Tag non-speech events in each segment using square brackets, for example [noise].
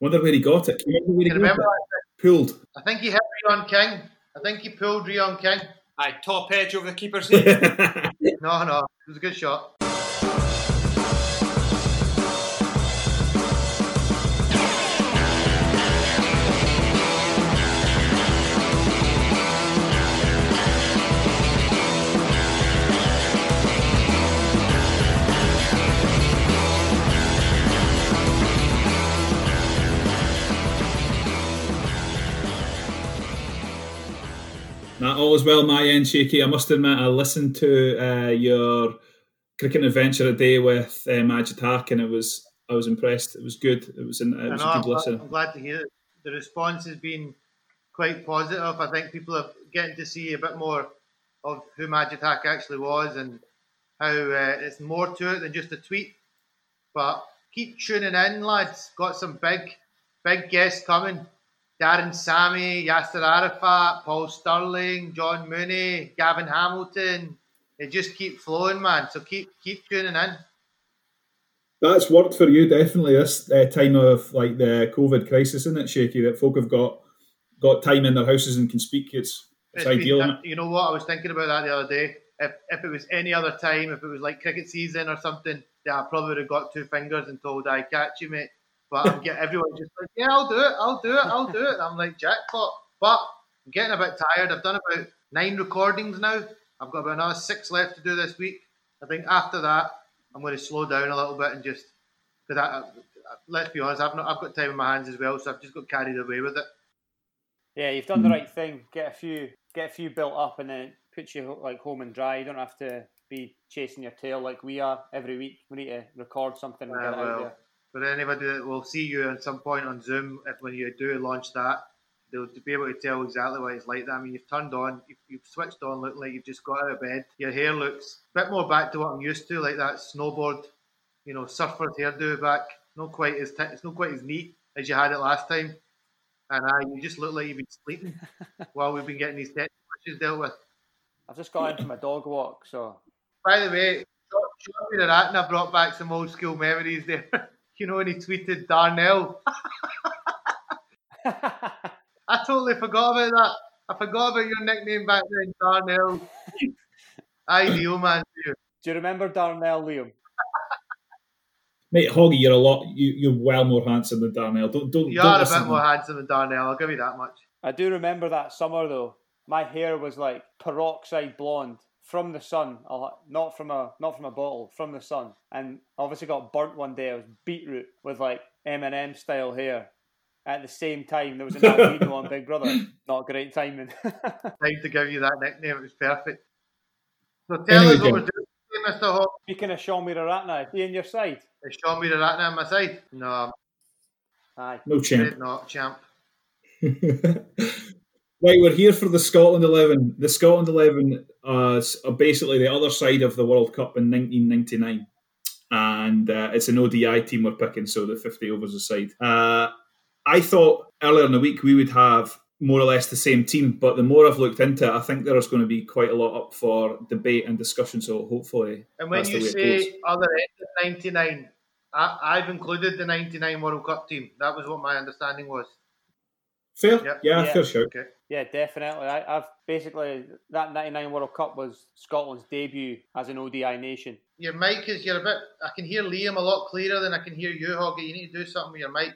Wonder where he got it. Can you remember where he You remember got that? it? Pulled. I think he hit Reon King. I think he pulled Reon King. I top edge over the keeper's [laughs] head. [laughs] No, no, it was a good shot. Nah, all is well, my end, Shaky. I must admit, I listened to uh, your cricket adventure a day with uh, Majid Haq, and it was I was impressed. It was good. It was, an, it was know, a I'm, good glad, listen. I'm glad to hear it. The response has been quite positive. I think people are getting to see a bit more of who Haq actually was and how uh, it's more to it than just a tweet. But keep tuning in, lads. Got some big, big guests coming. Darren Sammy, Yasser Arafat, Paul Stirling, John Mooney, Gavin Hamilton. They just keep flowing, man. So keep keep tuning in. That's worked for you definitely this uh, time of like the COVID crisis, isn't it, Shaky? That folk have got got time in their houses and can speak. It's it's, It's been- ideal. you know what? I was thinking about that the other day. If, if it was any other time, if it was like cricket season or something, yeah, I probably would have got two fingers and told I catch you, mate. But I'm get everyone just like, yeah, I'll do it, I'll do it, I'll do it. And I'm like jackpot. But I'm getting a bit tired. I've done about nine recordings now. I've got about another six left to do this week. I think after that, I'm going to slow down a little bit and just because I, I, let's be honest, I've not, I've got time in my hands as well, so I've just got carried away with it. yeah, you've done the hmm. right thing. Get a few, get a few built up, and then it puts you like home and dry. You don't have to be chasing your tail like we are every week. We need to record something and Yeah, get it out well, there. For anybody that will see you at some point on Zoom, if when you do launch that, they'll be able to tell exactly what it's like. That I mean, you've turned on, you've, you've switched on, looking like you've just got out of bed. Your hair looks a bit more back to what I'm used to, like that snowboard, you know, surfer's hairdo back. Not quite as t- it's not quite as neat as you had it last time. And uh, you just look like you've been sleeping [laughs] while we've been getting these technical issues dealt with. I've just got into my dog walk, so By the way, Sean Ratner brought back some old school memories there. [laughs] you know when he tweeted Darnell. [laughs] I totally forgot about that. I forgot about your nickname back then, Darnell. Ideal man. too. do you remember Darnell Liam? [laughs] Mate, Hoggy, you're a lot. You, you're well more handsome than Darnell. Don't don't. You don't are a bit more handsome than Darnell. I'll give you that much. I do remember that summer though. My hair was like peroxide blonde from the sun, not from a not from a bottle, from the sun. And obviously got burnt one day. I was beetroot with like Eminem style hair. At the same time, there was an albino [laughs] on Big Brother. Not great timing. [laughs] Time to give you that nickname. It was perfect. So tell Anyway, us what Jim. we're doing, Mr. Hawk. Speaking of Sean Ratna, is he on your side? Is Sean Mead Ratner on my side? No, Aye. No champ. not, champ. [laughs] right, we're here for the Scotland 11. The Scotland 11 uh, basically the other side of the World Cup in 1999. And uh, it's an ODI team we're picking, so the 50 overs aside. Uh, I thought earlier in the week we would have more or less the same team, but the more I've looked into it, I think there's going to be quite a lot up for debate and discussion. So hopefully, And when you say other end of 99, I, I've included the 99 World Cup team. That was what my understanding was. Fair, Yep. yeah, Yeah. fair shout. Okay. Yeah, definitely. I, I've basically that '99 World Cup was Scotland's debut as an ODI nation. Your mic is, you're a bit, I can hear Liam a lot clearer than I can hear you, Hoggy. You need to do something with your mic.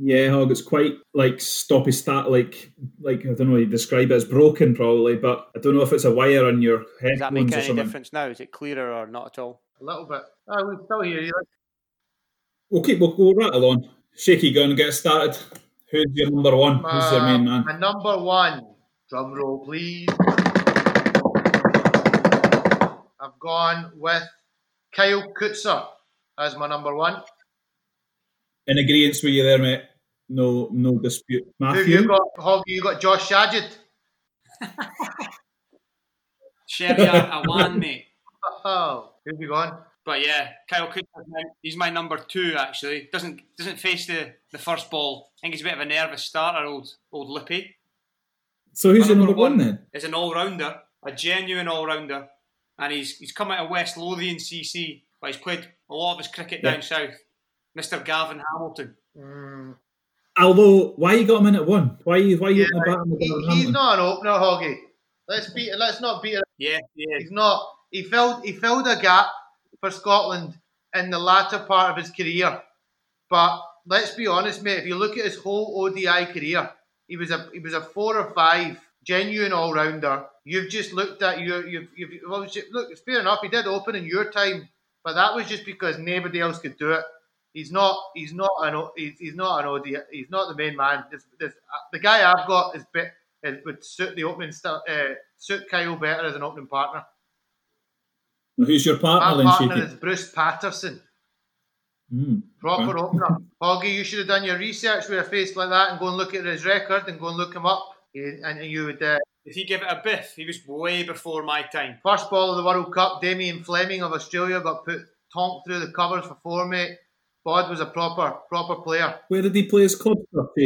Yeah, Hog, it's quite like stoppy stat, like like I don't know how you describe it as broken probably, but I don't know if it's a wire on your Does that headphones make or any difference now? Is it clearer or not at all? A little bit. Oh, we still hear you. We'll we'll, we'll rattle on. Shaky gun, get started. Who's your number one? Who's your main man? My number one, drum roll please. I've gone with Kyle Coetzer as my number one. In agreement with you there, mate. No no dispute. Who Matthew? you got, Hoggy? You got Josh Shadid. Sherry, I, I won, mate. [laughs] Oh, who have you gone? But yeah, Kyle Coetzer, he's my number two actually. Doesn't doesn't face the, the first ball. I think he's a bit of a nervous starter, old old Lippy. So who's My your number one then? is an all rounder, a genuine all rounder, and he's he's come out of West Lothian CC, but he's played a lot of his cricket Yeah. down south. Mr. Gavin Hamilton. Mm. Although, why you got him in at one? Why you why you Yeah, yeah, batting with He, Gavin he's Hamilton? not an opener, Hoggy. Let's beat. Let's not beat. it. Yeah, yeah. He's not. He filled. He filled a gap for Scotland in the latter part of his career. But let's be honest, mate. If you look at his whole ODI career, he was a he was a four or five genuine all rounder. You've just looked at you. You've, you've well, look. It's fair enough. He did open in your time, but that was just because nobody else could do it. He's not. He's not an. He's, he's not an ODI. He's not the main man. This, this, uh, the guy I've got is bit. It would suit the opening. Uh, suit Kyle better as an opening partner. Who's your partner My then, partner Shaky? is Bruce Patterson. Hmm. Proper Right. opener. Hoggy, you should have done your research with a face like that and go and look at his record and go and look him up. You- And you would. Uh, Did he give it a biff? He was way before my time. first ball of the World Cup, Damien Fleming of Australia got put tonked through the covers for four, mate. Bod was a proper, proper player. Where did he play his club stuff, I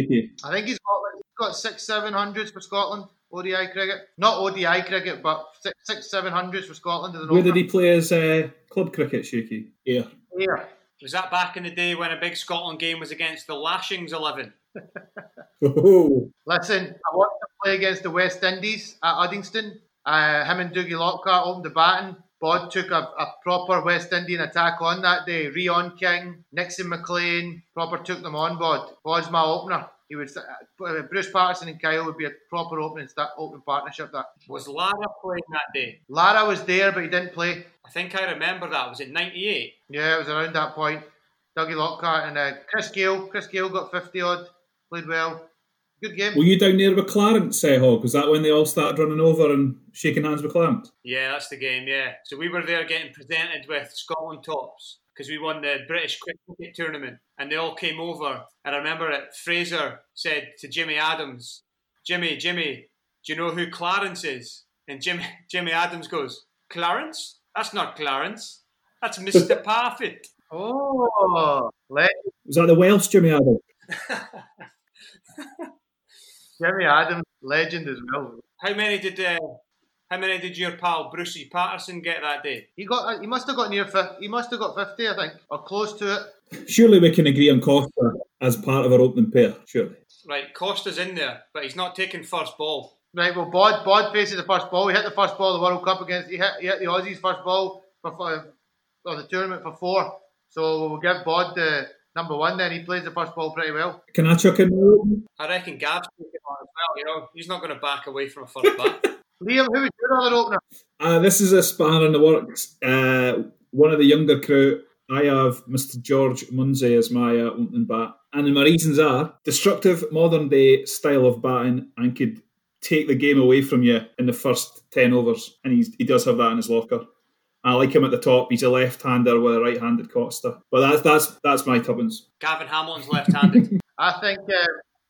think he's got, he's got six, seven hundreds for Scotland. ODI cricket, not ODI cricket, but six, six seven hundreds for Scotland. As an Where did he play as uh, club cricket, Shaky? Yeah. Here. Was that back in the day when a big Scotland game was against the Lashings 11? Oh, [laughs] Listen, I watched him play against the West Indies at Uddingston. Uh, him and Dougie Lockhart opened the batting. Bod took a, a proper West Indian attack on that day. Reon King, Nixon McLean, proper took them on. Bod. Bod's my opener. He would uh, Bruce Patterson and Kyle would be a proper opening sta- opening partnership. That Was Lara playing that day? Lara was there, but he didn't play. I think I remember that. Was it 98? Yeah, it was around that point. Dougie Lockhart and uh, Chris Gayle. Chris Gayle got fifty odd. Played well. Good game. were you down there with Clarence, uh, Hog? Was that when they all started running over and shaking hands with Clarence? Yeah, that's the game, yeah. So we were there getting presented with Scotland tops because we won the British Cricket Tournament and they all came over. And I remember it, Fraser said to Jimmy Adams, Jimmy, Jimmy, do you know who Clarence is? And Jimmy, [laughs] Jimmy Adams goes, Clarence? That's not Clarence. That's Mr. [laughs] Parfitt. Oh, let Was that the Welsh Jimmy Adams? [laughs] Jimmy Adams, legend as well. How many did uh, how many did your pal Brucey Patterson get that day? He got. He must have got near. He must have got fifty, I think, or close to it. Surely we can agree on Coetzer as part of our opening pair, surely. Right, Coetzer's in there, but he's not taking first ball. Right. Well, Bod Bod faces the first ball. He hit the first ball of the World Cup against. He hit, he hit the Aussies first ball for, for or the tournament for four. So we'll give Bod the number one. Then he plays the first ball pretty well. Can I chuck in? I reckon Gav's taking on as well. You know, he's not going to back away from a first bat. [laughs] Liam, who was your other opener? Uh, this is a spanner in the works. Uh, one of the younger crew, I have Mr. George Munsey as my uh, opening bat. And my reasons are destructive modern day style of batting and could take the game away from you in the first 10 overs. And he's, he does have that in his locker. I like him at the top. He's a left-hander with a right-handed Coetzer. But that's that's that's my tubbins. Gavin Hamilton's left-handed. [laughs] I think. Uh,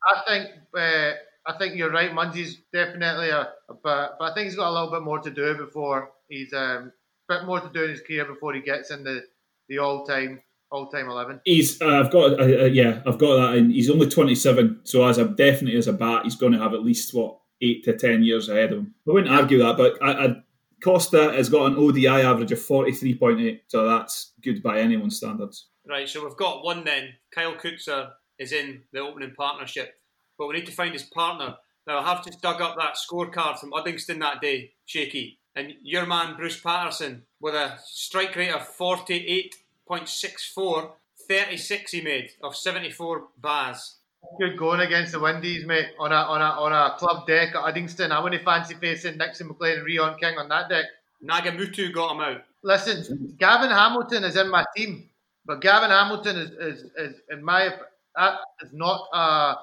I think. Uh, I think you're right. Munsey's definitely a, a but, but I think he's got a little bit more to do before he's um, a bit more to do in his career before he gets in the, the all-time all-time eleven. He's uh, I've got uh, uh, yeah I've got that. And he's only 27, so as a definitely as a bat, he's going to have at least what eight to 10 years ahead of him. I wouldn't argue that, but I, I, Coetzer has got an ODI average of 43.8, so that's good by anyone's standards. right, so we've got one then. Kyle Coetzer is in the opening partnership, but we need to find his partner. Now, I have just dug up that scorecard from Uddingston that day, Shaky, and your man Bruce Patterson with a strike rate of 48.64, 36 he made of 74 bars. Good going against the Windies, mate. On a on a on a club deck at Uddingston. I wouldn't fancy facing Nixon McLean and Reon King on that deck. Nagamootoo got him out. Listen, Gavin Hamilton is in my team, but Gavin Hamilton is is, is in my that is not a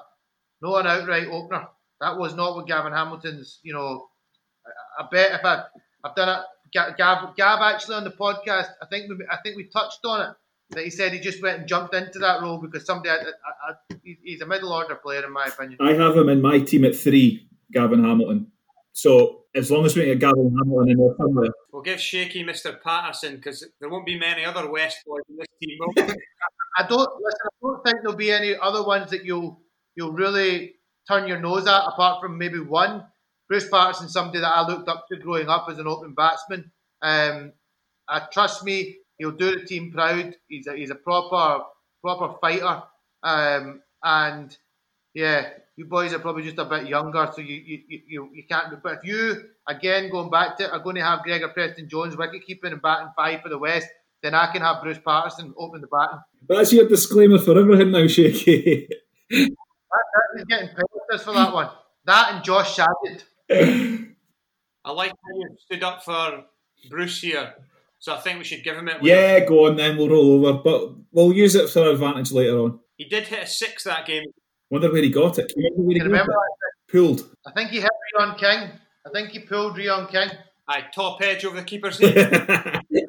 not an outright opener. That was not what Gavin Hamilton's. You know, I, I bet if I I've done it. Gav, Gav, Gav actually on the podcast. I think we I think we touched on it. That he said he just went and jumped into that role because somebody. I, I, I, he's a middle order player in my opinion. I have him in my team at three, Gavin Hamilton. So as long as we get Gavin Hamilton in there somewhere, We'll give Shaky Mr. Patterson because there won't be many other West boys in this team. [laughs] I don't listen. I don't think there'll be any other ones that you'll you'll really turn your nose at, apart from maybe one. Bruce Patterson, somebody that I looked up to growing up as an opening batsman. Um, uh, trust me, he'll do the team proud. He's a, he's a proper proper fighter. Um, and yeah, you boys are probably just a bit younger, so you you, you, you can't. But if you again going back to it, are going to have Gregor Preston Jones wicket keeping and batting five for the West, then I can have Bruce Patterson open the batting. That's your disclaimer for everything now, Shaky. [laughs] that, that, getting penalties for that one. That and Josh Shadid. I like how you stood up for Bruce here, so I think we should give him it. Yeah, go on then, we'll roll over, but we'll use it for our advantage later on. He did hit a six that game. Wonder where he got it. Can you remember where he Can you remember it? Pulled. I think he hit Reon King. I think he pulled Reon King. Aye, top edge over the keeper's [laughs] head.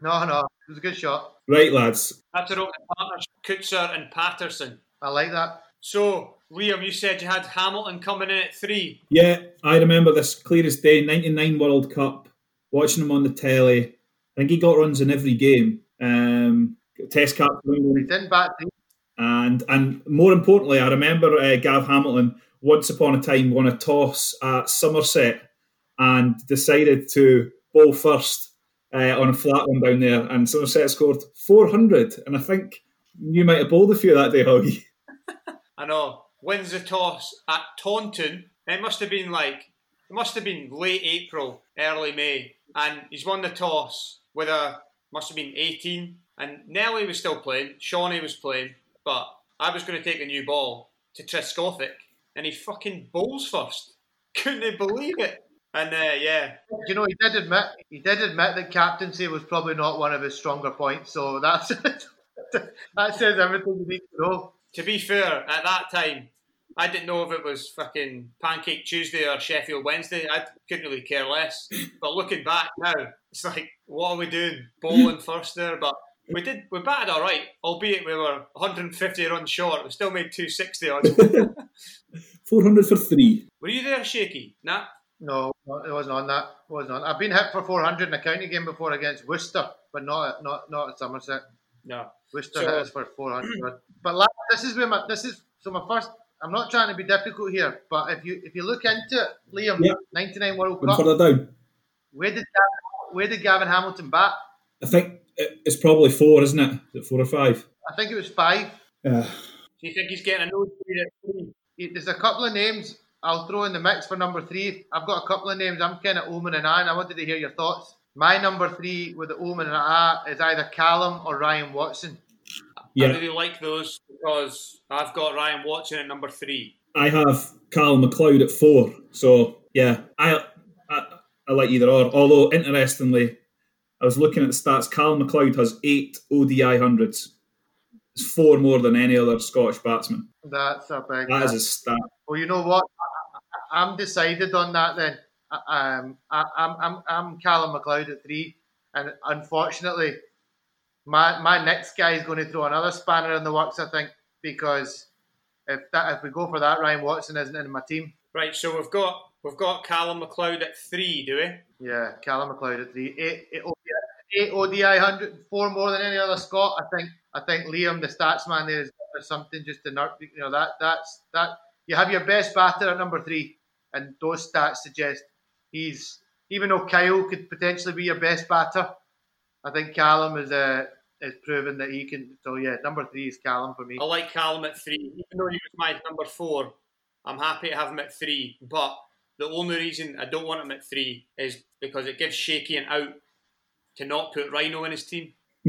No, no, it was a good shot. right, lads. That's our opening partners, Coetzer and Patterson. I like that. So, Liam, you said you had Hamilton coming in at three. Yeah, I remember this clear as day. '99 World Cup. Watching him on the telly. I think he got runs in every game. Um, test He captain, didn't bat and and more importantly, I remember uh, Gav Hamilton once upon a time won a toss at Somerset and decided to bowl first uh, on a flat one down there, and Somerset scored 400. And I think you might have bowled a few that day, Hoggy. [laughs] I know. Wins the toss at Taunton. It must have been like, it must have been late April, early May. And he's won the toss with a, must have been 18. And Nelly was still playing, Shawnee was playing, but I was going to take a new ball to Trescothick, and he fucking bowls first. [laughs] Couldn't believe it. And uh, yeah, You know, he did admit he did admit that captaincy was probably not one of his stronger points. So that's [laughs] that says everything you need to know. To be fair, at that time, I didn't know if it was fucking Pancake Tuesday or Sheffield Wednesday. I couldn't really care less. [clears throat] But looking back now, it's like, what are we doing? Bowling [clears throat] first there, but we did we batted all right, albeit we were 150 runs short. We still made 260 odds. [laughs] 400 for three. were you there, Shaky? Nah. No, no, it wasn't on that. It wasn't on. I've been hit for 400 in a county game before against Worcester, but not not not at Somerset. No. Worcester So- hit us for 400. [clears throat] but lad, this is where my this is so my first. I'm not trying to be difficult here, but if you if you look into it, Liam, Yeah. 99 World One Cup, further down. where did Gavin, where did Gavin Hamilton bat? I think it's probably four, isn't it? Is it four or five? I think it was five. Uh, Do you think he's getting a nosebleed at three? There's a couple of names I'll throw in the mix for number three. I've got a couple of names. I'm kind of Omen and I, and I wanted to hear your thoughts. My number three with the Omen and I is either Callum or Ryan Watson. Yeah. I really like those because I've got Ryan Watson at number three. I have Carl McLeod at four. So yeah, I, I I like either or. Although interestingly, I was looking at the stats. Carl McLeod has eight ODI hundreds. It's four more than any other Scottish batsman. That's a big. That is a stat. Well, you know what? I, I, I'm decided on that then. Um, I, I'm, I'm, I'm Callum McLeod at three, and unfortunately, my my next guy is going to throw another spanner in the works. I think because if that if we go for that, Ryan Watson isn't in my team. Right, so we've got we've got Callum McLeod at three, do we? Yeah, Callum McLeod at three, eight, eight, ODI, eight ODI hundred, four more than any other Scot. I think I think Liam, the stats man, there is something just to. You know that that's that you have your best batter at number three, and those stats suggest he's even though Kyle could potentially be your best batter. I think Callum is uh, is proven that he can. So yeah, number three is Callum for me. I like Callum at three, even though he was my number four. I'm happy to have him at three, but the only reason I don't want him at three is because it gives Shaky an out to not put Rhino in his team. [laughs]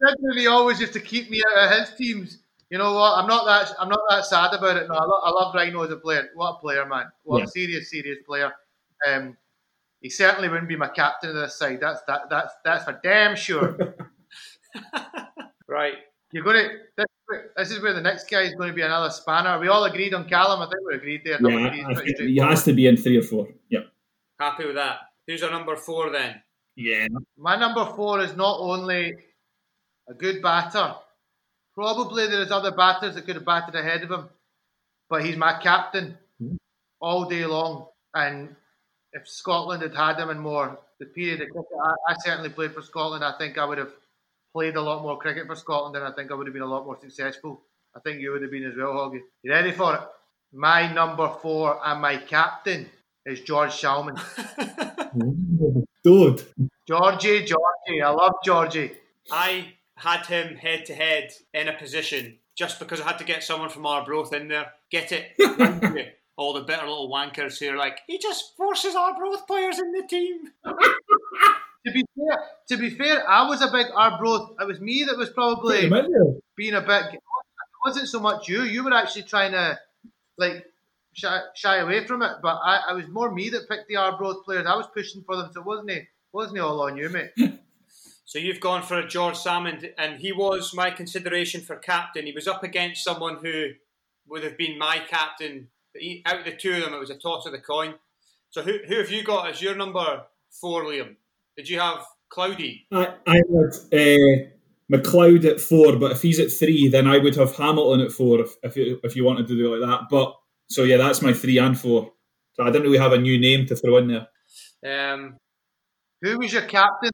Literally always used to keep me out of his teams. You know what? I'm not that. I'm not that sad about it. No, I, lo- I love Rhino as a player. What a player, man! What Yeah. a serious, serious player. Um, he certainly wouldn't be my captain of this side. That's that. That's that's for damn sure. [laughs] Right. You're going to. This, this is where the next guy is going to be another spanner. We all agreed on Callum. I think we agreed there. Yeah, three is I he has to be in three or four. Yep. Happy with that. Who's our number four then? Yeah. My number four is not only a good batter, probably there's other batters that could have batted ahead of him, but he's my captain all day long. And if Scotland had had him in more the period of cricket, I, I certainly played for Scotland. I think I would have played a lot more cricket for Scotland, and I think I would have been a lot more successful. I think you would have been as well, Hoggy. You ready for it? My number four and my captain is George Salmond. [laughs] Dude. Georgie, Georgie, I love Georgie. I had him head to head in a position just because I had to get someone from Arbroath in there. Get it? [laughs] All the bitter little wankers who are like, he just forces Arbroath players in the team. [laughs] to be fair, to be fair, I was a big Arbroath. It was me that was probably being a bit. It wasn't so much you. You were actually trying to like shy, shy away from it, but I, I was more me that picked the Arbroath players. I was pushing for them, so it wasn't it wasn't it all on you, mate. [laughs] So you've gone for a George Salmond, and he was my consideration for captain. He was up against someone who would have been my captain. Out of the two of them, it was a toss of the coin. So who, who have you got as your number four, Liam? Did you have Cloudy? I, I had uh, McLeod at four, but if he's at three, then I would have Hamilton at four if, if, you, if you wanted to do it like that. But so yeah, that's my three and four. So I didn't really have a new name to throw in there. Um, who was your captain?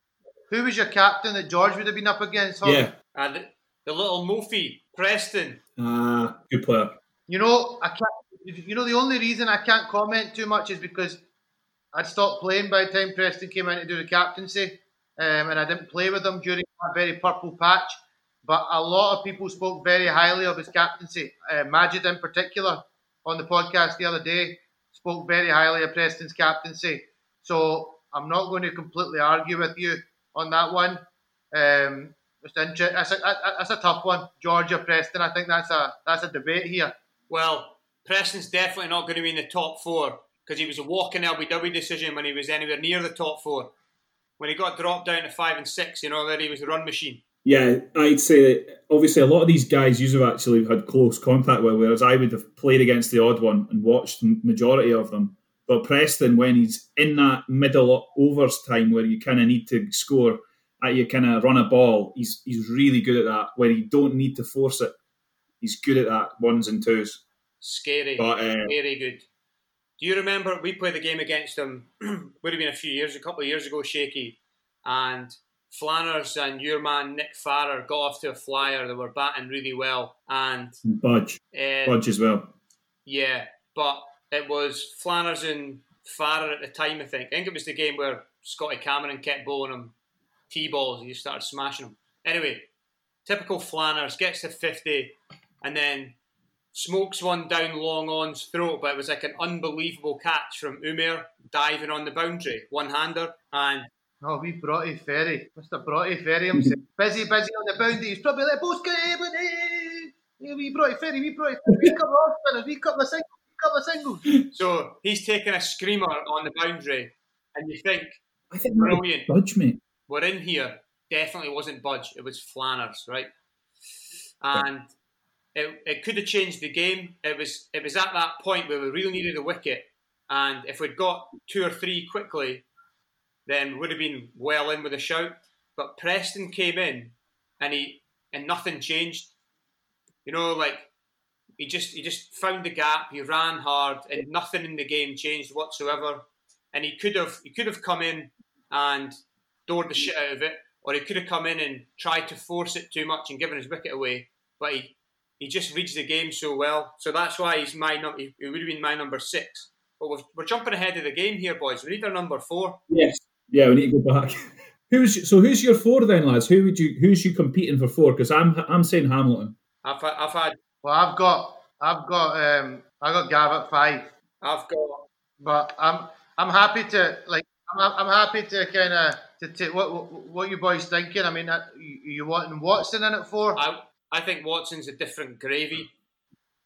Who was your captain that George would have been up against? Yeah, uh, the, the, little Mofi, Preston. Ah, uh, good player. You know, I can't. You know, the only reason I can't comment too much is because I'd stopped playing by the time Preston came in to do the captaincy, um, and I didn't play with them during that very purple patch. But a lot of people spoke very highly of his captaincy. Uh, Majid, in particular, on the podcast the other day, spoke very highly of Preston's captaincy. So I'm not going to completely argue with you on that one. Um, it's inter- that's, a, that's a tough one. Georgia, Preston. I think that's a that's a debate here. Well, Preston's definitely not going to be in the top four because he was a walking LBW decision when he was anywhere near the top four. When he got dropped down to five and six, you know that he was a run machine. Yeah, I'd say that obviously a lot of these guys you have actually had close contact with, whereas I would have played against the odd one and watched majority of them. But Preston, when he's in that middle overs time where you kind of need to score, at uh, you kind of run a ball, he's he's really good at that. Where you don't need to force it, he's good at that ones and twos. Scary, but, uh, very good. Do you remember we played the game against them? [clears throat] would have been a few years, a couple of years ago, Shaky, and Flanners and your man Nick Farrer got off to a flyer. They were batting really well, and Budge, uh, Budge as well. Yeah, but it was Flanners and Farrer at the time. I think. I think it was the game where Scotty Cameron kept bowling him tee balls and you started smashing them. Anyway, typical Flanners gets to fifty, and then smokes one down long on's throat, but it was like an unbelievable catch from Umair diving on the boundary, one hander, and Oh, we Broughty Ferry, Mr. Broughty Ferry himself. [laughs] busy, busy on the boundary. He's probably like, both good, but eh, eh, eh, eh, we Broughty Ferry, we Broughty Ferry, we couple of spinners, we couple of singles, couple of singles. So he's taking a screamer on the boundary, and you think, I think brilliant. Budge, mate. We're in here. Definitely wasn't Budge. It was Flanners, right? And it, it could have changed the game. It was it was at that point where we really needed a wicket, and if we'd got two or three quickly, then would have been well in with a shout. But Preston came in, and he and nothing changed. You know, like he just he just found the gap. He ran hard, and nothing in the game changed whatsoever. And he could have he could have come in and doored the shit out of it, or he could have come in and tried to force it too much and given his wicket away. But he he just reads the game so well. So that's why he's my number. He would have been my number six. But we're, we're jumping ahead of the game here, boys. We need our number four. Yes. Yeah, we need to go back. [laughs] who's so? Who's your four then, lads? Who would you? Who's you competing for four? Because I'm I'm saying Hamilton. I've I've had. Well, I've got I've got um I got Gav at five. I've got. But I'm I'm happy to like I'm, I'm happy to kind of to take what, what what you boys thinking. I mean, you, you wanting Watson in it for? I I think Watson's a different gravy.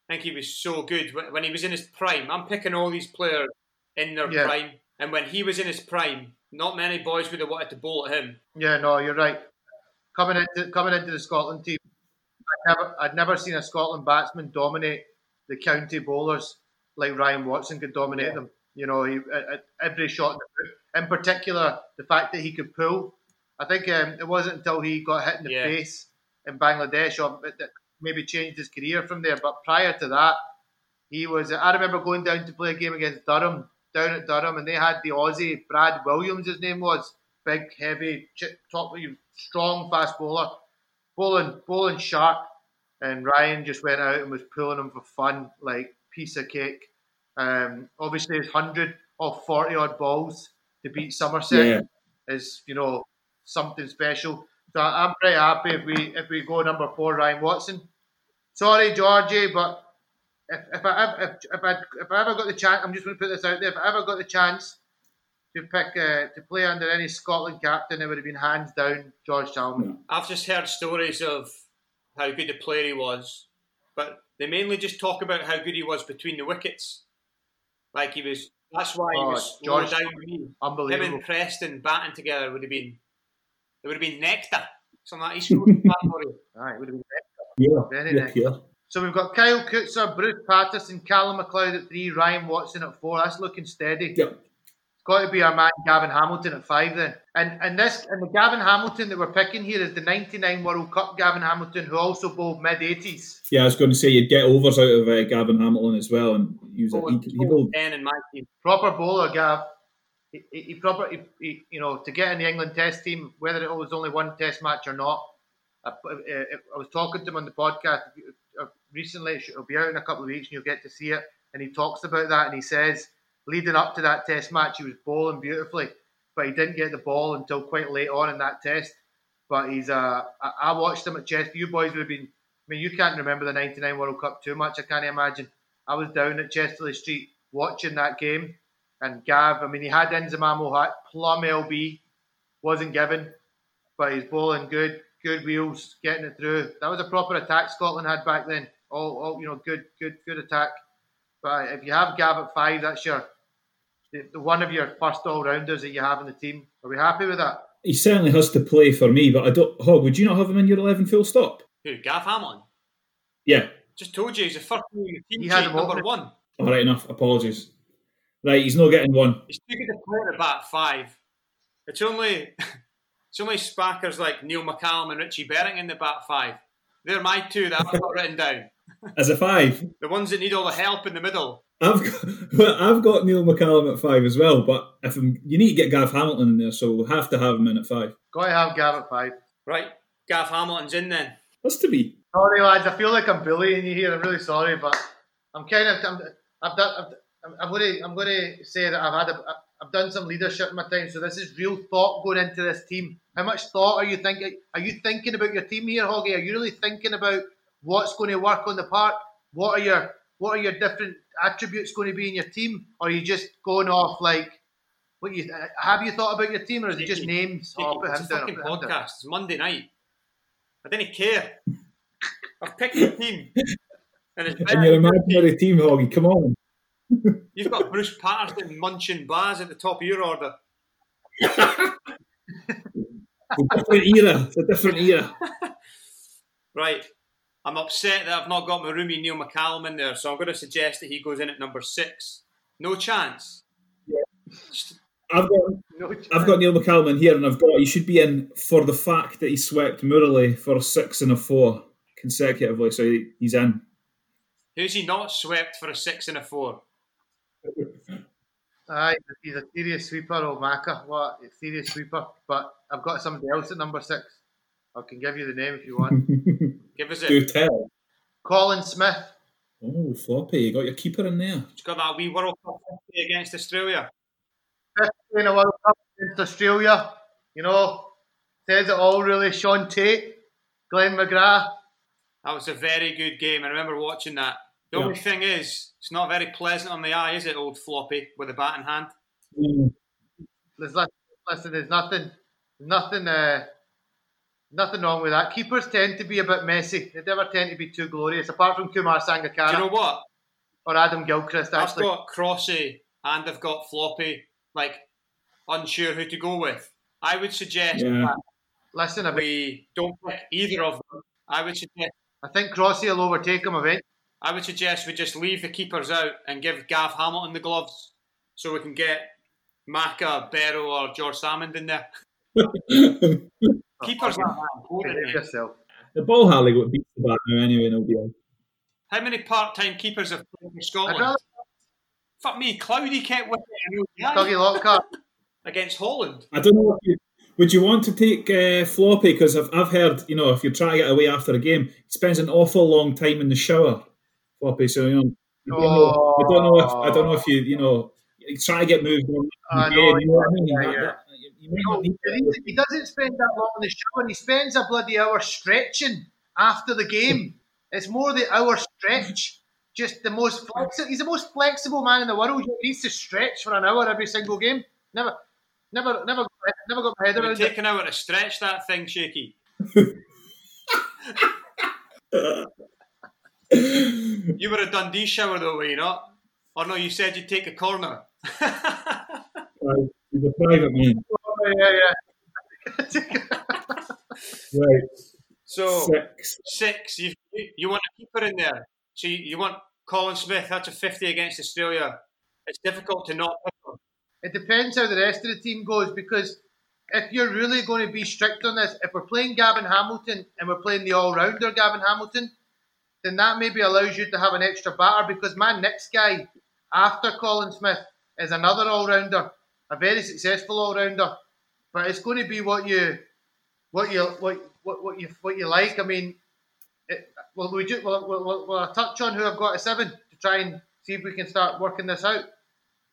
I think he was so good when he was in his prime. I'm picking all these players in their yeah. prime, and when he was in his prime, not many boys would have wanted to bowl at him. Yeah, no, you're right. Coming into coming into the Scotland team, never, I'd never seen a Scotland batsman dominate the county bowlers like Ryan Watson could dominate yeah. them. You know, he, at every shot in, in particular, the fact that he could pull. I think um, it wasn't until he got hit in the yeah. face in Bangladesh or that maybe changed his career from there. But prior to that, he was. I remember going down to play a game against Durham down at Durham, and they had the Aussie Brad Williams. His name was big, heavy, top, strong, fast bowler, bowling, bowling sharp. And Ryan just went out and was pulling him for fun, like piece of cake. Um, obviously, his hundred or forty odd balls to beat Somerset yeah. is you know something special. So I'm pretty happy if we if we go number four, Ryan Watson. Sorry, Georgie, but if, if I if, if I if I ever got the chance, I'm just going to put this out there. If I ever got the chance to pick uh, to play under any Scotland captain, it would have been hands down George Salmond. I've just heard stories of how good a player he was, but they mainly just talk about how good he was between the wickets. Like he was. That's why he Oh, was George- slowing down with me. Him and Preston batting together would have been. It would have been nectar. Something like that. He for you. Aye, would have been. Yeah, Very yeah, nice. yeah. So we've got Kyle Coetzer, Bruce Patterson, Callum McLeod at three, Ryan Watson at four. That's looking steady. Yeah. It's got to be our man Gavin Hamilton at five then. And and this and the Gavin Hamilton that we're picking here is the '99 World Cup Gavin Hamilton, who also bowled mid '80s. Yeah, I was going to say you'd get overs out of uh, Gavin Hamilton as well, and he was a, he, he bowled ten in my team. Proper bowler, Gav. He, he, he proper, he, he, you know, to get in the England Test team, whether it was only one Test match or not. I, I, I was talking to him on the podcast uh, recently. It'll be out in a couple of weeks, and you'll get to see it. And he talks about that, and he says leading up to that Test match, he was bowling beautifully, but he didn't get the ball until quite late on in that Test. But he's, uh, I, watched him at Chester. You boys would have been. I mean, you can't remember the '99 World Cup too much. I can't imagine. I was down at Chester-le-Street watching that game, and Gav. I mean, he had Inzamam-ul-Haq, plum LB, wasn't given, but he's bowling good, good wheels, getting it through. That was a proper attack Scotland had back then. All, all you know, good, good, good attack. But if you have Gav at five, that's your the, the one of your first all rounders that you have in the team. Are we happy with that? he certainly has to play for me. But I don't. Hog, would you not have him in your eleven? Full stop. Who? Gav Hamlin. Yeah. Just told you he's the first one in your team He had him number opening. one. All right, enough. Apologies. Right, he's not getting one. He's too good a player at bat five. It's only [laughs] it's only spackers like Neil McCallum and Richie Berrington in the bat five. They're my two that I've got written down. As a five, The ones that need all the help in the middle. I've got, I've got Neil McCallum at five as well. But if I'm, you need to get Gav Hamilton in there, so we'll have to have him in at five. Got to have Gav at five. Right, Gav Hamilton's in then. Has to be. Sorry, lads. I feel like I'm bullying you here. I'm really sorry, but I'm kind of. I'm, I've done. I've, I'm, I'm going to. I'm going to say that I've had. A, I've done some leadership in my time, so this is real thought going into this team. How much thought are you thinking? Are you thinking about your team here, Hoggy? Are you really thinking about what's going to work on the park? What are your What are your different attributes going to be in your team? Or are you just going off like? What you have you thought about your team, or is it just names? Oh, put it's him a down. I'll fucking put him down. podcast. It's Monday night. I didn't care. I've picked the team. [laughs] And it's In better your than your imaginary team, Hoggy, come on. You've got Bruce Patterson munching bars at the top of your order. A different era. It's a different era. Right. I'm upset that I've not got my roomie Neil McCallum in there, so I'm going to suggest that he goes in at number six. No chance. I've got No I've got Neil McCallum in here, and I've got he should be in for the fact that he swept Murali for a six and a four consecutively, so he, he's in. Who's he not swept for a six and a four? Aye, he's a serious sweeper, O'Maka. What a serious sweeper. But I've got somebody else at number six. I can give you the name if you want. [laughs] Give us it. Do it. tell. Colin Smith. Oh, floppy, you got your keeper in there. He's got that wee World Cup 50 against Australia. 50 in a World Cup against Australia. You know, says it all really. Shaun Tait, Glenn McGrath. That was a very good game. I remember watching that. The only Yeah. thing is, it's not very pleasant on the eye, is it, old floppy, with a bat in hand? Mm. There's li- listen, there's nothing, nothing, uh, nothing wrong with that. Keepers tend to be a bit messy. They never tend to be too glorious, apart from Kumar Sangakkara Do you know what? or Adam Gilchrist. I've got Crossy and I've got Floppy, like, unsure who to go with. I would suggest Yeah. that listen, we don't pick either of them. I would suggest I think Crossy will overtake him eventually. I would suggest we just leave the keepers out and give Gav Hamilton the gloves so we can get Maka, Barrow, or George Salmond in there. [laughs] Keepers aren't that important. Yourself. the ball hardly got beat the bat now anyway, nobody else. How many part-time keepers have played for Scotland? rather Fuck me, Cloudy kept with it Dougie Lockhart. against Holland. I don't know if you would you want to take uh, floppy because I've, I've heard you know if you're trying to get away after a game, he spends an awful long time in the shower. Floppy, so you know. I don't know, I don't know if I don't know if you you know you try to get moved on. I Yeah, you know what I mean? yeah, yeah. that- you may No, he he doesn't spend that long in the shower. And he spends a bloody hour stretching after the game. It's more the hour stretch. Just the most flexible. He's the most flexible man in the world. He needs to stretch for an hour every single game. Never, never, never, never got my head around take it. an hour to stretch that thing, Shaky. [laughs] [laughs] [laughs] You were a Dundee shower though, were you not? Or oh, no, you said you'd take a corner. [laughs] Right, He's a private man. [laughs] Oh, yeah, yeah. Right. so Six. six. You, you you want a keeper in there. So you, you want Colin Smith. That's a fifty against Australia. It's difficult to not pick him. It depends how the rest of the team goes because if you're really going to be strict on this, if we're playing Gavin Hamilton and we're playing the all-rounder Gavin Hamilton, then that maybe allows you to have an extra batter because my next guy after Colin Smith is another all-rounder, a very successful all-rounder. But it's going to be what you, what you, what, what, what you, what you like. I mean, it, well, we just, will we'll, we'll, we'll touch on who I've got at seven to try and see if we can start working this out.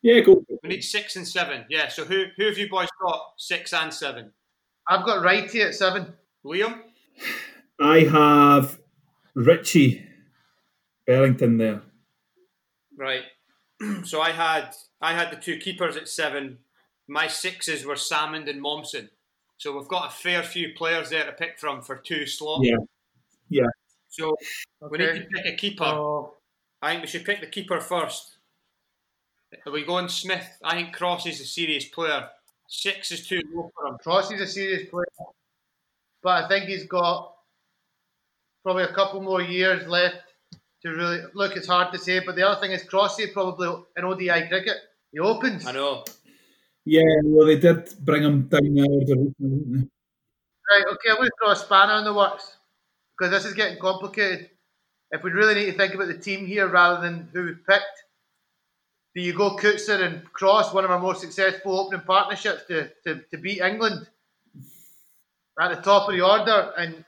Yeah, go. We need six and seven. Yeah. So who who have you boys got? Six and seven. I've got Righty at seven. Liam. I have Richie Berrington there. Right. [clears throat] so I had I had the two keepers at seven. My sixes were Salmond and Mommsen. So we've got a fair few players there to pick from for two slots. Yeah. Yeah. So we need to pick a keeper. Oh, I think we should pick the keeper first. Are we going Smith? I think Cross is a serious player. Six is too low for him. Cross is a serious player, but I think he's got probably a couple more years left to really look. It's hard to say, but the other thing is Crossy probably in ODI cricket. He opens. I know. Yeah, well, they did bring him down the order. recently, didn't Right, okay, I'm going to throw a spanner in the works because this is getting complicated. If we really need to think about the team here rather than who we picked, do you go Coetzer and Cross, one of our most successful opening partnerships, to, to, to beat England at the top of the order, and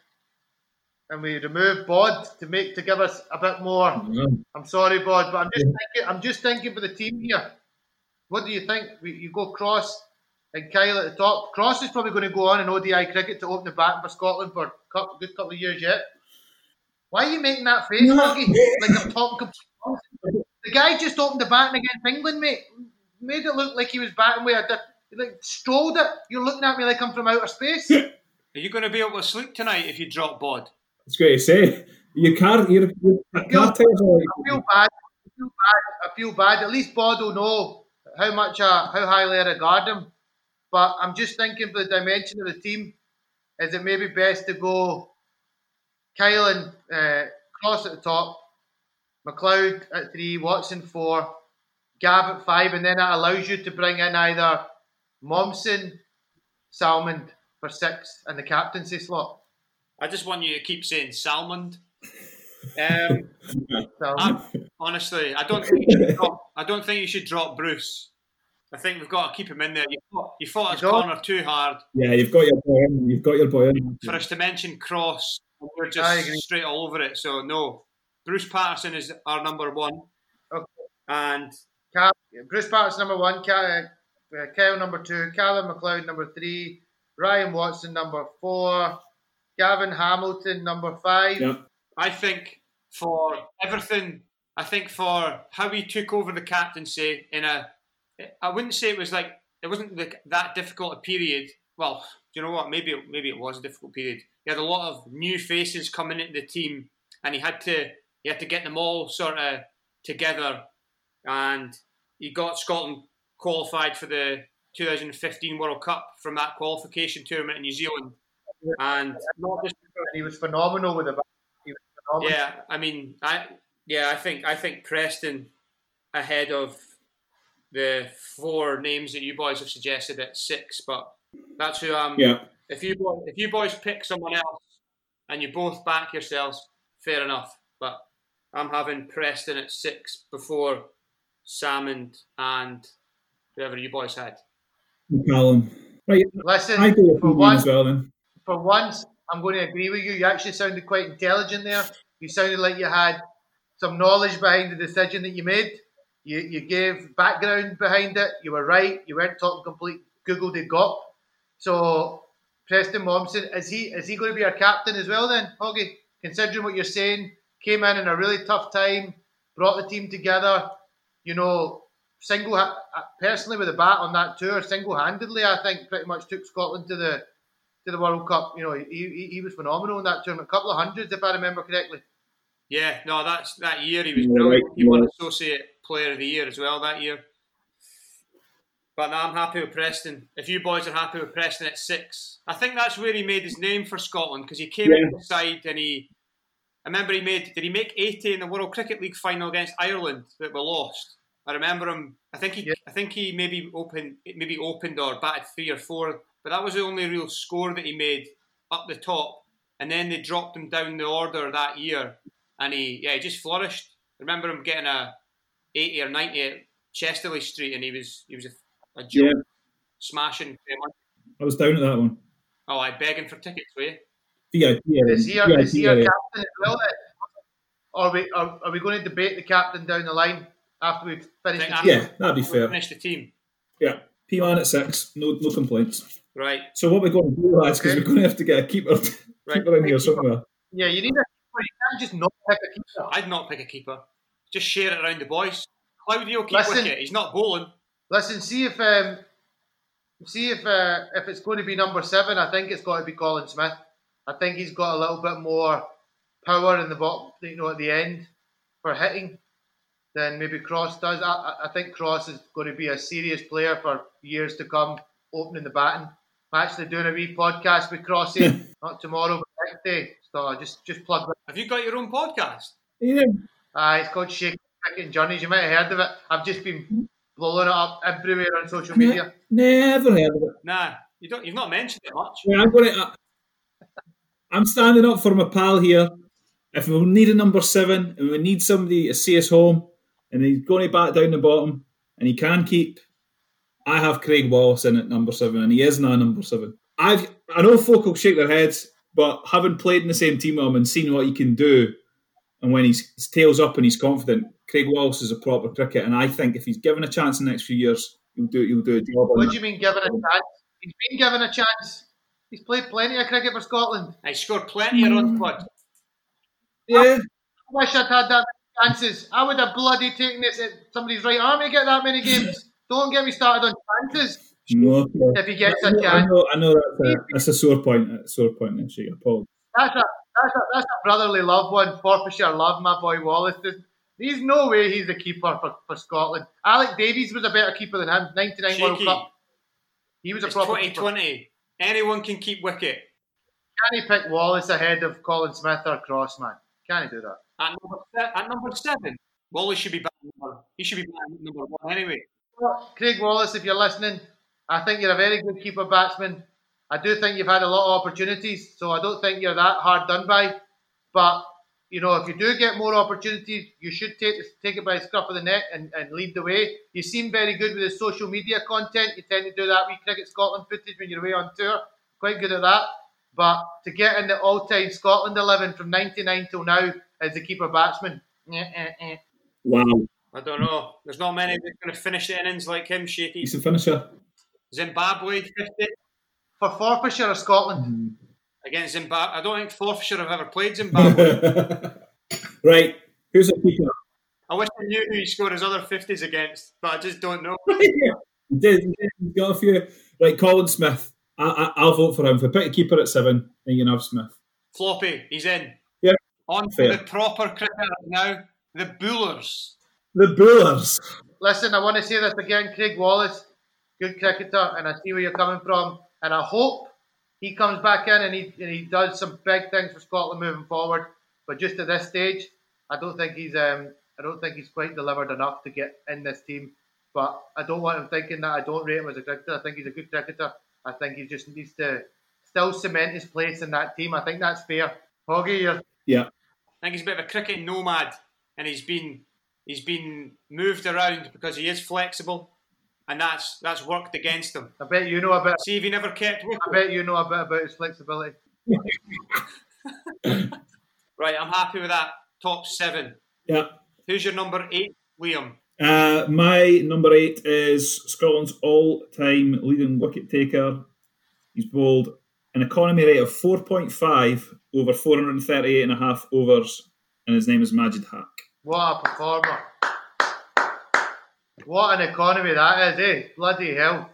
and we remove Bod to make to give us a bit more. they? Yeah. I'm sorry, Bod, but I'm just thinking, I'm just thinking for the team here. What do you think? We, you go Cross and Kyle at the top. Cross is probably going to go on in ODI cricket to open the batting for Scotland for a couple, good couple of years yet. Why are you making that face, No. Fergie? Like I'm talking complete. The guy just opened the batting against England, mate. Made it look like he was batting with a di- like strolled it. You're looking at me like I'm from outer space. Are you going to be able to sleep tonight if you drop Bod? It's great to say. You can't. Your, your cartels are like, I feel bad. I feel bad. I feel bad. At least Bod will know how much, uh, how highly I regard him. But I'm just thinking for the dimension of the team, is it maybe best to go Kyle and uh, Cross at the top, McLeod at three, Watson four, Gav at five, and then that allows you to bring in either Mommsen, Salmond for six, and the captaincy slot. I just want you to keep saying Salmond. Um, [laughs] I, honestly, I don't think you should drop, I don't think you should drop Bruce. I think we've got to keep him in there. You fought, you fought his You corner too hard yeah, you've got your boy in. You've got your boy in. for us to mention Cross. We're just straight all over it. So no, Bruce Patterson is our number one, Okay. and Cal, Bruce Patterson number one, Cal, uh, Kyle number two, Callum McLeod number three, Ryan Watson number four, Gavin Hamilton number five. Yeah. I think for everything, I think for how he took over the captaincy in a, I wouldn't say it was like it wasn't like that difficult a period. Well, do you know what? Maybe it, maybe it was a difficult period. He had a lot of new faces coming into the team, and he had to he had to get them all sort of together, and he got Scotland qualified for the 2015 World Cup from that qualification tournament in New Zealand, and not just He was phenomenal with the bat. He was phenomenal. yeah, I mean, I yeah, I think I think Preston ahead of the four names that you boys have suggested at six, but that's who I'm. Yeah. If you boys, if you boys pick someone else and you both back yourselves, fair enough. But I'm having Preston at six before Salmond and whoever you boys had. Callum. Right. Listen, I go with for you once, as well then. For once, I'm going to agree with you. You actually sounded quite intelligent there. You sounded like you had some knowledge behind the decision that you made. You, you gave background behind it. You were right. You weren't talking complete Google de gop. So Preston Mommsen is he is he going to be our captain as well then, Hoggy? Considering what you're saying, came in in a really tough time, brought the team together. You know, single personally with a bat on that tour, single handedly, I think pretty much took Scotland to the to the World Cup. You know, he, he, he was phenomenal in that tournament, a couple of hundreds if I remember correctly. Yeah, no, that's that year he was brilliant. He won Associate Player of the Year as well that year. But now I'm happy with Preston. If you boys are happy with Preston at six, I think that's where he made his name for Scotland because he came yeah. the side and he. I remember he made. Did he make 80 in the World Cricket League final against Ireland that we lost? I remember him. I think he. Yeah. I think he maybe opened, maybe opened or batted three or four. But that was the only real score that he made up the top. And then they dropped him down the order that year, and he yeah he just flourished. I remember him getting a 80 or 90 at Chester-le-Street, and he was he was a a joke, yeah. smashing. I was down at that one. Oh, I begging for tickets, were you? VIP. Is he, our, is he our captain as well? Are we, are, are we going to debate the captain down the line after we've finished the team? Yeah, that'd be fair. Finish the team. Yeah. P man at six, no no complaints. Right. So what we're going to do, lads, because okay. we're going to have to get a keeper, right. keeper in here somewhere. Yeah, you need a keeper. You can't just not pick a keeper. I'd not pick a keeper. Just share it around the boys. Claudio keep Listen, wicket. He's not bowling. Listen, see if um, see if uh, if it's going to be number seven. I think it's got to be Colin Smith. I think he's got a little bit more power in the bottom, you know, at the end for hitting than maybe Cross does. I, I think Cross is going to be a serious player for years to come, opening the batting. I'm actually doing a wee podcast with Crossy, [laughs] not tomorrow, but next day. So I just just plug. It. Have you got your own podcast? Yeah. Uh, it's called Shake Cricket Journeys. You might have heard of it. I've just been blowing it up everywhere on social media? Never heard of it. Nah, you don't. You've not mentioned it much. Yeah, I'm going to. I'm standing up for my pal here. If we need a number seven and we need somebody to see us home, and he's going to back down the bottom, and he can keep, I have Craig Wallace in at number seven, and he is now number seven. I've I know folk will shake their heads, but having played in the same team with him and seen what he can do, and when he's, his tail's up and he's confident, Craig Wallace is a proper cricket, and I think if he's given a chance in the next few years, he'll do he'll do a job. What do you mean given a chance? He's been given a chance. He's played plenty of cricket for Scotland. He scored plenty of runs, bud. Yeah. I wish I'd had that many chances. I would have bloody taken this at somebody's right arm to get that many games. Don't get me started on chances. No, if he gets a chance. I know, I know that's, a, that's a sore point. A sore point, actually. Apologies. That's a, that's a, that's a brotherly love one. Forfarshire love, my boy Wallace. There's no way he's the keeper for, for Scotland. Alec Davies was a better keeper than him. 99 Shaky. World Cup. He was a it's proper 2020. Keeper. Anyone can keep wicket. Can he pick Wallace ahead of Colin Smith or Cross, man? Can he do that? At number, at number seven, Wallace should be back number, he should be back number one anyway. Craig Wallace, if you're listening, I think you're a very good keeper batsman. I do think you've had a lot of opportunities, so I don't think you're that hard done by. But you know, if you do get more opportunities, you should take take it by the scruff of the neck and, and lead the way. You seem very good with the social media content. You tend to do that with Cricket Scotland footage when you're away on tour. Quite good at that. But to get in the all-time Scotland 11 from 99 till now as the keeper batsman, eh, eh, eh. wow. I don't know. There's not many that going to finish the innings like him, Shaky. He's a finisher. Zimbabwe 50. For Forfarshire or Scotland? Mm against Zimbabwe. I don't think Forfarshire have ever played Zimbabwe. [laughs] right. Who's a keeper? I wish I knew who he scored his other 50s against, but I just don't know. [laughs] yeah. He did. He's got a few. Right, Colin Smith. I, will vote for him. If we pick a keeper at seven, then you can have Smith. Floppy, he's in. Yeah. On for the proper cricket now. The Bullers. The Bullers. Listen, I want to say this again. Craig Wallace, good cricketer, and I see where you're coming from. And I hope he comes back in and he and he does some big things for Scotland moving forward. But just at this stage, I don't think he's um, I don't think he's quite delivered enough to get in this team. But I don't want him thinking that I don't rate him as a cricketer. I think he's a good cricketer. I think he just needs to still cement his place in that team. I think that's fair. Hoggy, you're... yeah. I think he's a bit of a cricket nomad, and he's been he's been moved around because he is flexible and that's that's worked against him. I bet you know a bit. See if he never kept with. I bet you know a bit about his flexibility. [laughs] right, I'm happy with that. Top seven. Yeah. Who's your number eight, Liam? Uh, my number eight is Scotland's all-time leading wicket taker, He's bowled an economy rate of 4.5 over 438 and a half overs, and his name is Majid Haq. What a performer. What an economy that is, eh? Bloody hell.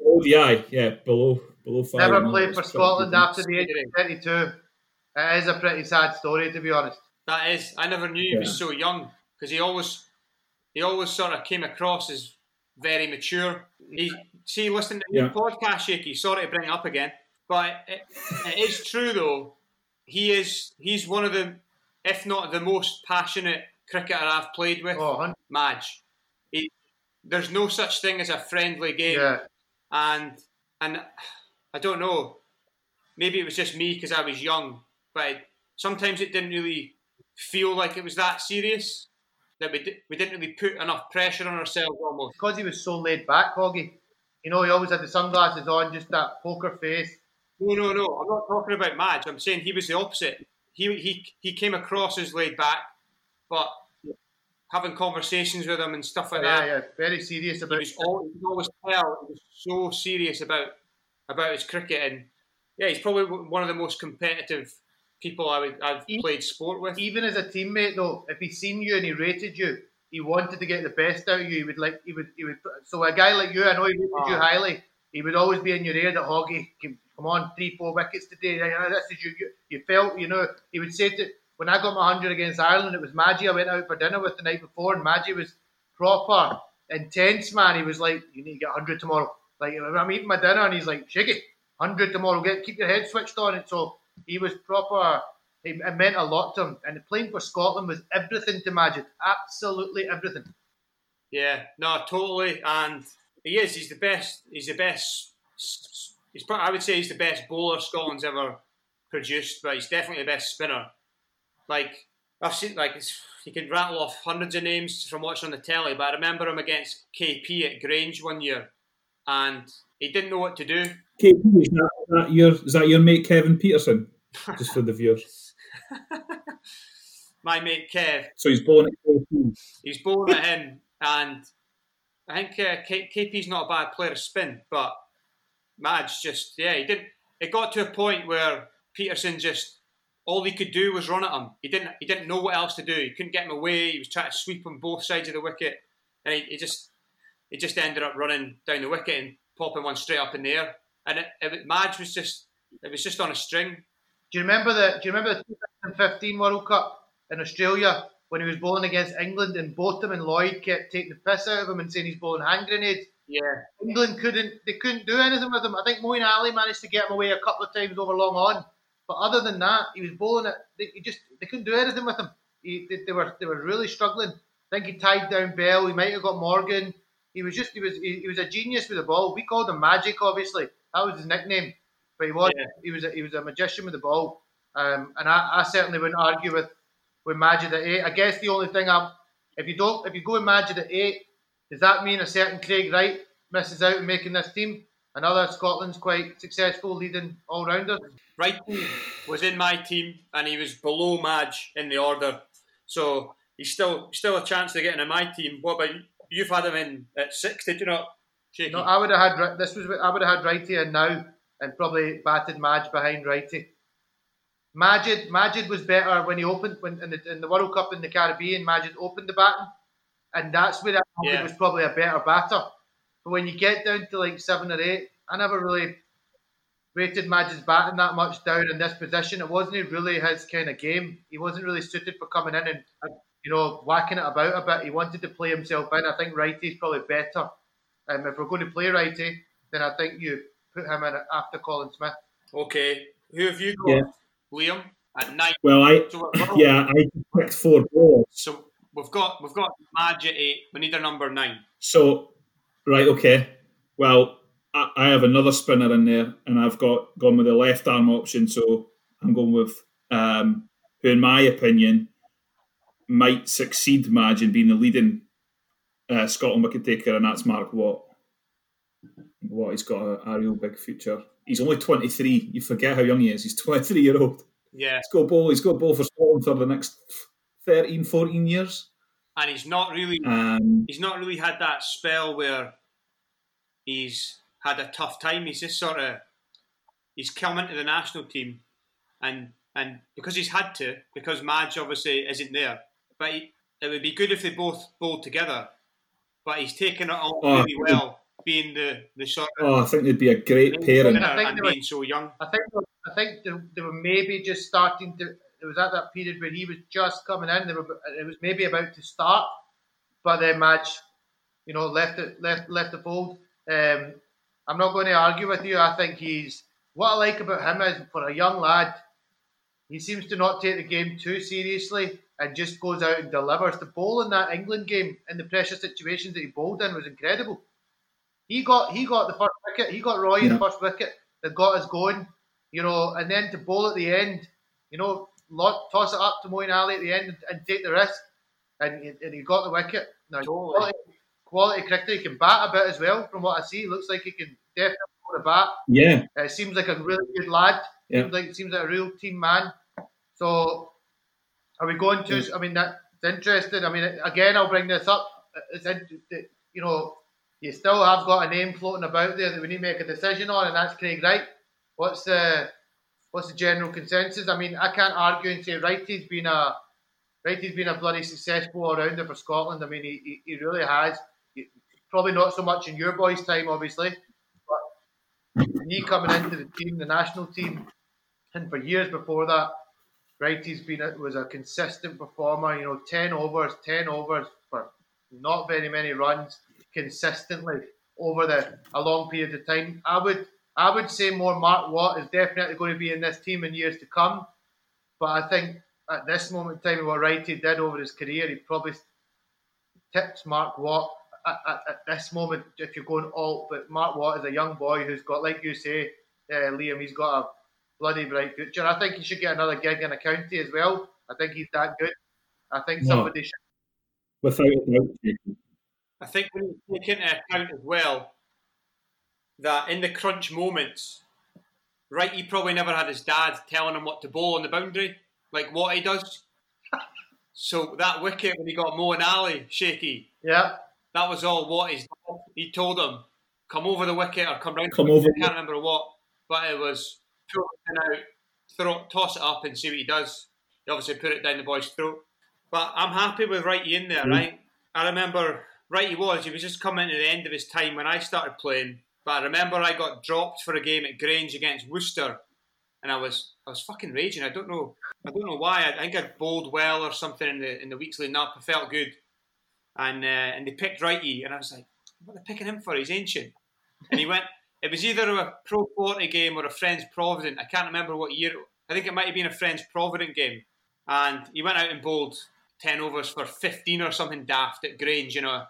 ODI, yeah, below below five. Never no, played for Scotland after the age of 32. It is a pretty sad story, to be honest. That is, I never knew he was so young because he always, he always sort of came across as very mature. He see, listening to Yeah. your podcast, Shaky. Sorry to bring it up again, but it, it is true though. He is, he's one of the, if not the most passionate cricketer I've played with. Oh, Madge. He, there's no such thing as a friendly game, yeah. and and I don't know. Maybe it was just me because I was young, but it, sometimes it didn't really feel like it was that serious. That we di- we didn't really put enough pressure on ourselves almost. Because he was so laid back, Hoggy. You know, he always had the sunglasses on, just that poker face. No, no, no. I'm not talking about Madge. I'm saying he was the opposite. He he he came across as laid back, but having conversations with him and stuff like yeah, that. yeah, very serious he about was always, he always tell he was so serious about about his cricket and yeah he's probably one of the most competitive people I would, I've He- played sport with even as a teammate though, if he seen you and he rated you, he wanted to get the best out of you. He would like he would he would. So a guy like you, I know he rated you Ah. highly. He would always be in your ear that Hoggy, come on, three four wickets today. This is you. You, you felt you know. He would say to when I got my hundred against Ireland, it was Maggie I went out for dinner with the night before, and Maggie was proper intense man. He was like, you need to get hundred tomorrow. Like I'm eating my dinner, and he's like, Shiggy, hundred tomorrow. Get keep your head switched on. And so he was proper. It, it meant a lot to him. And the playing for Scotland was everything to Majid. Absolutely everything. yeah no totally and he is he's the best he's the best he's I would say he's the best bowler Scotland's ever produced but he's definitely the best spinner like I've seen like it's, you can rattle off hundreds of names from watching on the telly but I remember him against KP at Grange one year and he didn't know what to do KP, is that, that your is that your mate Kevin Pietersen? Just for the viewers. [laughs] my mate Kev So he's born at KP. he's bowling at him, and I think uh, K- KP's not a bad player of spin, but Madge just yeah he didn't. It got to a point where Peterson just all he could do was run at him. He didn't he didn't know what else to do. He couldn't get him away. He was trying to sweep on both sides of the wicket, and he, he just he just ended up running down the wicket and popping one straight up in the air. And it, it, Madge was just it was just on a string. Do you remember the Do you remember the 2015 World Cup in Australia when he was bowling against England and Botham and Lloyd kept taking the piss out of him and saying he's bowling hand grenades? Yeah, England couldn't they couldn't do anything with him. I think Moeen Ali managed to get him away a couple of times over long on, but other than that, he was bowling it. They he just they couldn't do anything with him. He, they, they were they were really struggling. I think he tied down Bell. He might have got Morgan. He was just he was he, he was a genius with the ball. We called him Magic, obviously. That was his nickname. But he was Yeah. he was a, he was a magician with the ball. Um, and I, I certainly wouldn't argue with with Magic at eight. I guess the only thing I'm if you don't if you go with Magic at eight, does that mean a certain Craig Wright misses out in making this team? Another Scotland's quite successful leading all rounder. Wrighton was in my team and he was below Madge in the order. So he's still still a chance of getting in my team. What about you? You've had him in at six, did you not? Shaky? No, I would have had this was I would have had Righty in now and probably batted Madge behind Righty. Majid Majid was better when he opened when in the, in the World Cup in the Caribbean. Majid opened the batting, and that's where I thought Yeah. he was probably a better batter. But when you get down to like seven or eight, I never really rated Majid's batting that much down in this position. It wasn't really his kind of game. He wasn't really suited for coming in and you know whacking it about a bit. He wanted to play himself in. I think Righty's probably better. Um, if we're going to play Righty, then I think you put him in after Colin Smith. Okay. Who have you got? Yeah. Liam at nine. Well, I So, yeah, I picked four balls. So we've got we've got Madge at eight. We need a number nine. So, right, okay. Well, I, I have another spinner in there, and I've got gone with the left arm option. So I'm going with um, who, in my opinion, might succeed Madge in being the leading uh, Scotland wicket taker, and that's Mark Watt. Watt, he's got a, a real big future. He's only 23. You forget how young he is. He's 23 year old. Yeah, He's got a ball. He's got a ball for Scotland for the next 13, 14 years. And he's not really Um, he's not really had that spell where he's had a tough time. He's just sort of he's come into the national team, and and because he's had to, because Madge obviously isn't there, but he, it would be good if they both bowled together. But he's taken it on Oh, really well, being the the sort of Oh, I think they'd be a great pairing. I think and they were- being so young. I think I think they, they were maybe just starting to. It was at that period where he was just coming in. Were, it was maybe about to start, but then Madge, you know, left it left left the fold. Um, I'm not going to argue with you. I think he's what I like about him is for a young lad, he seems to not take the game too seriously and just goes out and delivers. The bowl in that England game in the pressure situations that he bowled in was incredible. He got he got the first wicket. He got Roy Yeah. the first wicket that got us going. You know, and then to bowl at the end, you know, toss it up to Moeen Ali at the end and, and take the risk, and, he- and he got the wicket. Now, Totally. quality, quality cricketer, he can bat a bit as well. From what I see, looks like he can definitely throw the bat. Yeah, Uh, seems like a really good lad. Yeah. Seems like seems like a real team man. So, are we going to? I mean, that's interesting. I mean, again, I'll bring this up. It's in- you know, you still have got a name floating about there that we need to make a decision on, and that's Craig Wright. What's the what's the general consensus? I mean, I can't argue and say Wrighty's been a Wrighty's been a bloody successful all rounder for Scotland. I mean, he, he, really has. Probably not so much in your boys' time, obviously, but he coming into the team, the national team, and for years before that, Wrighty's been a, was a consistent performer. You know, ten overs, ten overs for not very many runs consistently over the a long period of time. I would I would say more Mark Watt is definitely going to be in this team in years to come. But I think at this moment in time, what Wrighty did over his career, he probably tips Mark Watt at, at, at this moment if you're going alt. But Mark Watt is a young boy who's got, like you say, uh, Liam, he's got a bloody bright future. I think he should get another gig in a county as well. I think he's that good. I think No. somebody should. without a doubt. I think when you take into account as well that in the crunch moments, right, he probably never had his dad telling him what to bowl on the boundary, like what he does. [laughs] So that wicket when he got Moeen Ali shaky, Yeah, that was all what his dad, he told him, come over the wicket or come round. Come the over. I can't remember what, but it was pull the pin out, throw, toss it up and see what he does. He obviously put it down the boy's throat. But I'm happy with Righty in there, Mm. right? I remember Righty was, he was just coming to the end of his time when I started playing. But I remember I got dropped for a game at Grange against Worcester and I was I was fucking raging. I don't know I don't know why. I, think I bowled well or something in the in the weeks leading up. I felt good. And uh, and they picked Righty and I was like, what are they picking him for? He's ancient. And he [laughs] went it was either a Pro 40 game or a Friends Provident. I can't remember what year. I think it might have been a Friends Provident game. And he went out and bowled 10 overs for 15 or something daft at Grange, you know,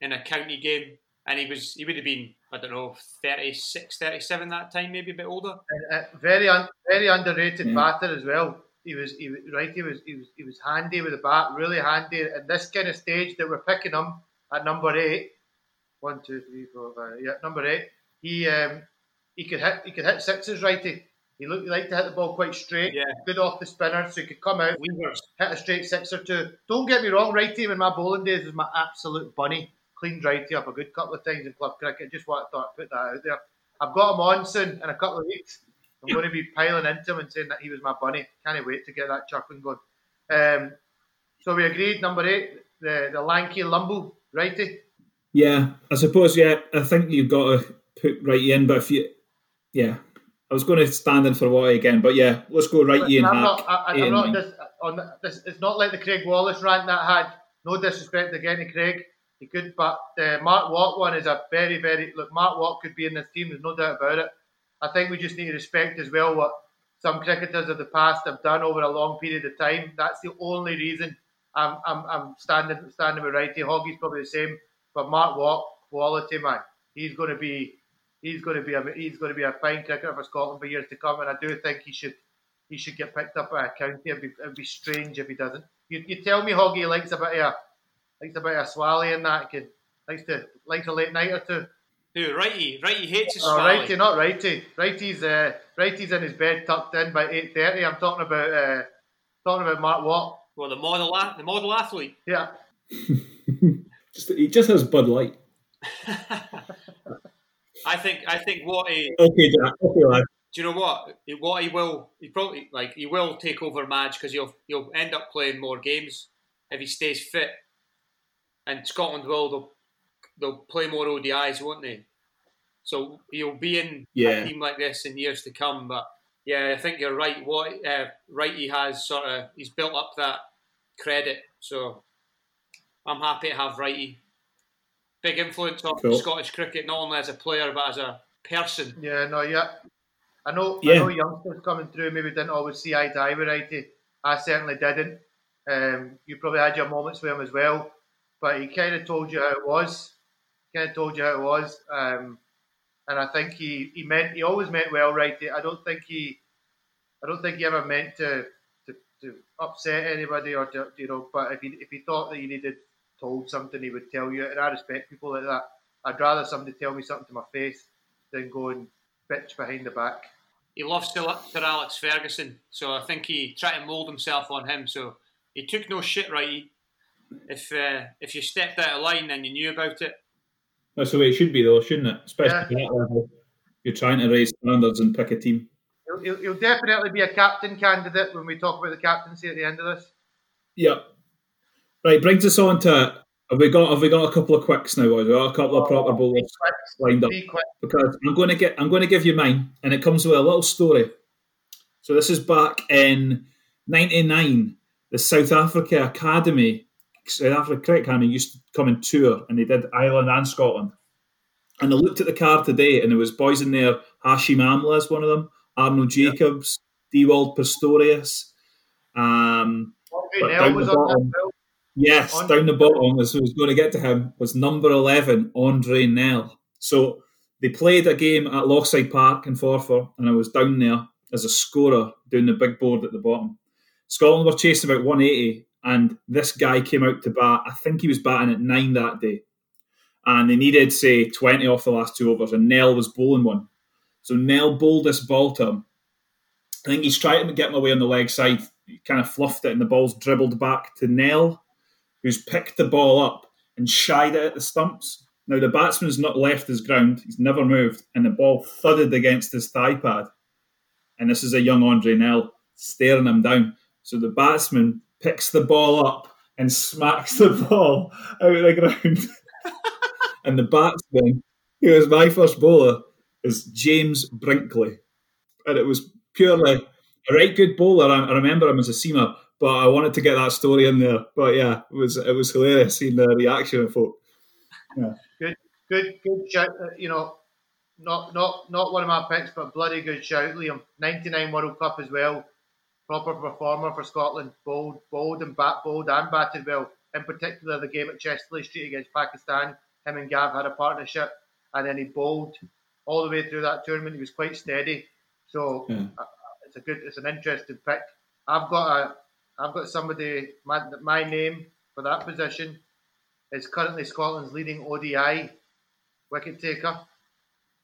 in a county game. And he was he would have been, I don't know, 36, 37 that time, maybe a bit older. and, uh, very un, very underrated Yeah. batter as well. He was he was right. He was he was he was handy with the bat, really handy. At this kind of stage that we're picking him at number eight, one, two, three, four, five. Yeah, number eight. He um he could hit he could hit sixes righty. He looked he liked to hit the ball quite straight. Yeah. Good off the spinner, so he could come out, Weavers. hit a straight six or two. Don't get me wrong, righty in my bowling days was my absolute bunny. Cleaned righty up a good couple of times in club cricket. Just want to thought put that out there. I've got him on soon in a couple of weeks. I'm going to be piling into him and saying that he was my bunny. Can't wait to get that chuckling going. Um, so we agreed. Number eight, the the lanky lumble righty. Yeah, I suppose. Yeah, I think you've got to put righty in, but if you, yeah, I was going to stand in for Watty again, but yeah, let's go righty and I'm not. I, I'm not this, on this. It's not like the Craig Wallace rant that I had. No disrespect again to Craig. He could, but the Mark Watt one is a very, very look. Mark Watt could be in this team. There's no doubt about it. I think we just need to respect as well what some cricketers of the past have done over a long period of time. That's the only reason I'm, I'm, I'm standing standing with righty. Hoggy's probably the same, but Mark Watt quality man. He's going to be he's going to be a he's going to be a fine cricketer for Scotland for years to come, and I do think he should he should get picked up by a county. It'd be, it'd be strange if he doesn't. You, you tell me Hoggy likes a bit of likes a bit of a swally in that. Kid likes to likes a late night or two. Who? Righty. Righty hates his Oh, swally. righty, not righty. Righty's uh, righty's in his bed tucked in by eight thirty. I'm talking about uh, talking about Mark Watt. Well, the model, the model athlete. Yeah, [laughs] just, he just has Bud Light. [laughs] I think. I think what he. Okay, Jack. Okay, lad. do you know what? What he will, he probably like he will take over Madge because he'll he'll end up playing more games if he stays fit. And Scotland will they'll, they'll play more ODIs, won't they? So he'll be in Yeah. a team like this in years to come. But yeah, I think you're right. What uh, right he has sort of he's built up that credit. So I'm happy to have Righty. Big influence on Cool. Scottish cricket, not only as a player but as a person. Yeah, no, yeah. I know, I Yeah. know youngsters coming through maybe didn't always see eye to eye with Righty. I certainly didn't. Um, you probably had your moments with him as well, but he kind of told you how it was. Kind of told you how it was, um, and I think he, he meant he always meant well, Righty. I don't think he, I don't think he ever meant to to, to upset anybody or to, you know. But if he if he thought that you needed told something, he would tell you, and I respect people like that. I'd rather somebody tell me something to my face than go and bitch behind the back. He loves Sir Alex Ferguson, so I think he tried to mould himself on him. So he took no shit, Righty. If uh, if you stepped out of line and you knew about it, That's the way it should be, though, shouldn't it? Especially Yeah. at that level. You're trying to raise standards and pick a team. He'll, he'll, he'll definitely be a captain candidate when we talk about the captaincy at the end of this. Yep. Right, brings us on to have we got have we got a couple of quicks now? Boys? We got a couple of proper bowlers lined up Be quick. because I'm going to get I'm going to give you mine, and it comes with a little story. So this is back in '99. The South Africa Academy, South Africa Cricket Academy, used to come and tour, and they did Ireland and Scotland. And I looked at the card today, and there was boys in there. Hashim Amla is one of them. Arnold Jacobs, Dewald Pretorius. Um, Nel down was the on that bottom. Yes, Andre- down the bottom, as I was going to get to him, was number 11, Andre Nel. So they played a game at Lochside Park in Forfar, and I was down there as a scorer doing the big board at the bottom. Scotland were chasing about 180, and this guy came out to bat. I think he was batting at nine that day. And they needed, say, 20 off the last two overs, and Nel was bowling one. So Nel bowled this ball to him. I think he's trying to get him away on the leg side. He kind of fluffed it, and the ball's dribbled back to Nel who's picked the ball up and shied it at the stumps. Now the batsman's not left his ground; he's never moved, and the ball thudded against his thigh pad. And this is a young Andre Nel staring him down. So the batsman picks the ball up and smacks the ball out of the ground. [laughs] and the batsman, who was my first bowler, is James Brinkley, and it was purely a right good bowler. I, I remember him as a seamer, but I wanted to get that story in there. But yeah, it was it was hilarious seeing the reaction of folk. Good, good, good shout. uh, You know, not not not one of my picks, but bloody good shout, Liam. Ninety nine World Cup as well. Proper performer for Scotland. Bowled, bowled and bat bowled and batted well. In particular, the game at Chester-le-Street against Pakistan. Him and Gav had a partnership, and then he bowled all the way through that tournament. He was quite steady. So Yeah. uh, it's a good, it's an interesting pick. I've got a, I've got somebody. My, my name for that position is currently Scotland's leading ODI wicket taker.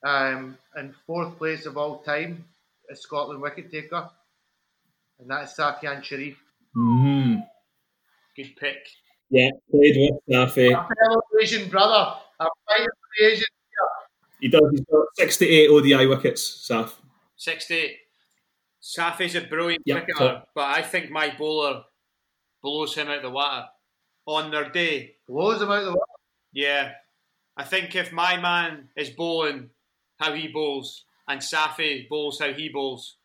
Um, and fourth place of all time is Scotland wicket taker, and that is Safyaan Sharif. Mm. good pick. Yeah, played with Safi. A fellow Asian brother. I'm fighting for Asian. He does. He's got sixty-eight ODI wickets. Saf. 68. Safi's a brilliant Yep, cricketer, top. but I think my bowler blows him out the water on their day. Blows him out the water. Yeah. I think if my man is bowling how he bowls and Safi bowls how he bowls,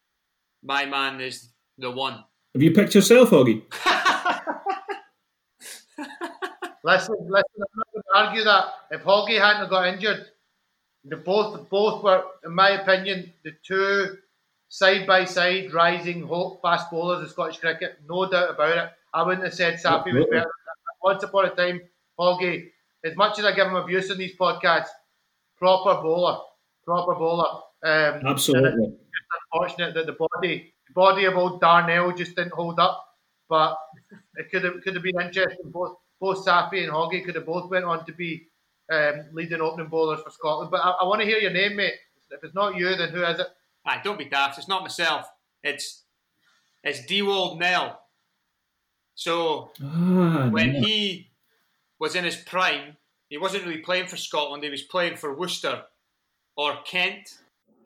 my man is the one. Have you picked yourself, Hoggy? [laughs] Listen, listen, I'm not going to argue that. If Hoggy hadn't got injured, the both both were, in my opinion, the two side by side rising hope fast bowlers of Scottish cricket. No doubt about it. I wouldn't have said Safi was Absolutely. better. Once upon a time, Hoggy, as much as I give him abuse in these podcasts, proper bowler, proper bowler. Um, Absolutely. it's unfortunate that the body, the body of old Darnell just didn't hold up. But it could have could have been interesting. Both both Safi and Hoggy could have both went on to be um, leading opening bowlers for Scotland. But I, I want to hear your name, mate. If it's not you, then who is it? Aye, don't be daft. It's not myself. It's it's Dewald Nel. So Ah, when no. he was in his prime, he wasn't really playing for Scotland. He was playing for Worcester or Kent.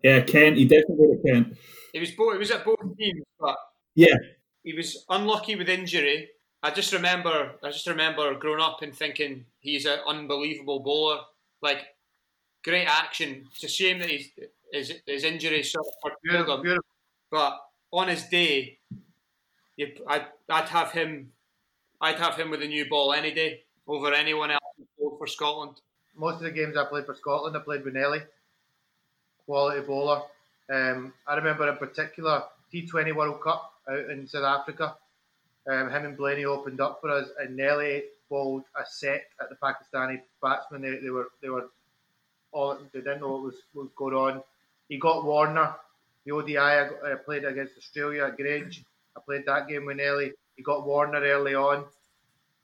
Yeah, Kent. He definitely at Kent. He was both. He was at both teams, but Yeah, he was unlucky with injury. I just remember, I just remember growing up and thinking he's an unbelievable bowler. Like great action. It's a shame that he's, his his injury sort of curtailed him. beautiful. But on his day, you, I'd, I'd have him. I'd have him with a new ball any day over anyone else for Scotland. Most of the games I played for Scotland, I played with Nelly, quality bowler. Um, I remember in particular T20 World Cup out in South Africa. Um, him and Blaney opened up for us, and Nelly bowled a set at the Pakistani batsmen. They, they were they were all they didn't know what was, what was going on. He got Warner. The ODI I, I played against Australia at Grange. I played that game with Nelly. He got Warner early on.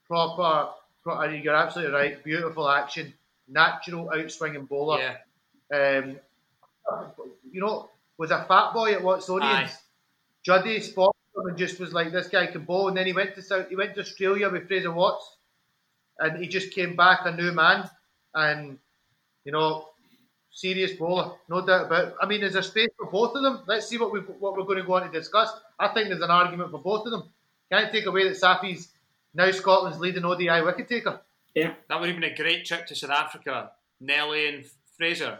Proper, you're absolutely right. Beautiful action, natural outswinging bowler. Yeah, Um, you know, was a fat boy at Watsonians. Aye. Juddy spotted him and just was like, "This guy can bowl." And then he went to South, he went to Australia with Fraser Watts, and he just came back a new man. And you know, serious bowler, no doubt about. it. I mean, is there space for both of them? Let's see what we what we're going to go on to discuss. I think there's an argument for both of them. Can't take away that Safi's now Scotland's leading ODI wicket taker. yeah. that would have been a great trip to South Africa. Nelly and Fraser.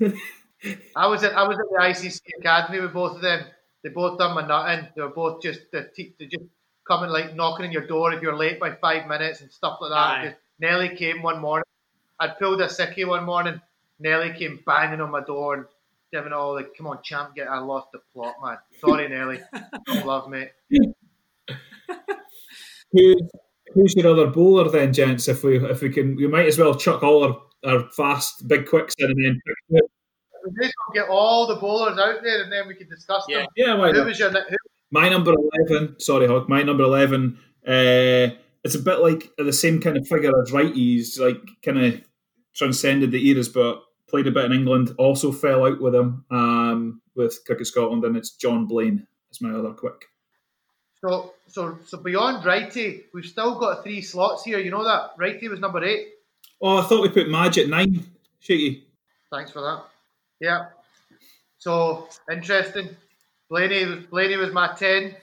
[laughs] I was at I was at the ICC academy with both of them. They both done my nutting. They were both just the te- they just coming like knocking on your door if you're late by five minutes and stuff like that. Just- Nelly came one morning. I'd pulled a sickie one morning. Nelly came banging on my door and giving it all like, "Come on, champ, get." I lost the plot, man. Sorry, Nelly. Don't love me. [laughs] Who's who's your other bowler then, gents? If we if we can, we might as well chuck all our, our fast big quicks in and then. Pick two. We may as well get all the bowlers out there and then we can discuss Yeah. them. Yeah, why Who not? was your who, My number eleven. Sorry, Hawk. My number eleven. Uh, it's a bit like the same kind of figure as Righties, like kind of transcended the eras, but played a bit in England. Also fell out with him um, with Cricket Scotland, and it's John Blain. That's my other quick. So, so, so beyond Righty, we've still got three slots here. You know that Righty was number eight. Oh, I thought we put Madge at nine. Shaky. Thanks for that. Yeah. So interesting. Blaney was Blaney was my ten.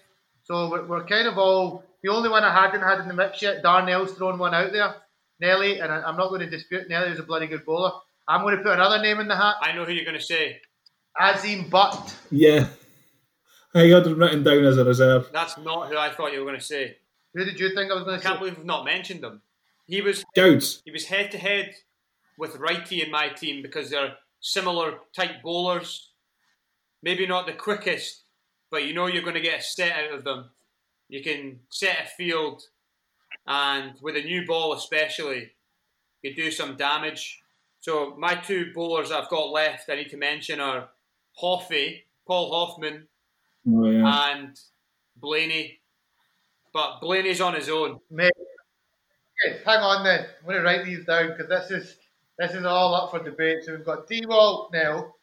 So we're, we're kind of all the only one I hadn't had in the mix yet. Darnell's thrown one out there. Nelly, and I, I'm not going to dispute Nelly was a bloody good bowler. I'm going to put another name in the hat. I know who you're going to say. Asim Butt. Yeah. I got him written down as a reserve. That's not who I thought you were going to say. Who did you think I was going I to can't believe we've not mentioned him. He was Gouds. he was head to head with Righty in my team because they're similar type bowlers. Maybe not the quickest, but you know you're going to get a set out of them. You can set a field, and with a new ball especially, you do some damage. So my two bowlers I've got left I need to mention are Hoffy, Paul Hoffman, Oh yeah. and Blaney. But Blaney's on his own. Mate. Okay, hang on then. I'm going to write these down because this is this is all up for debate. So we've got Dewald now.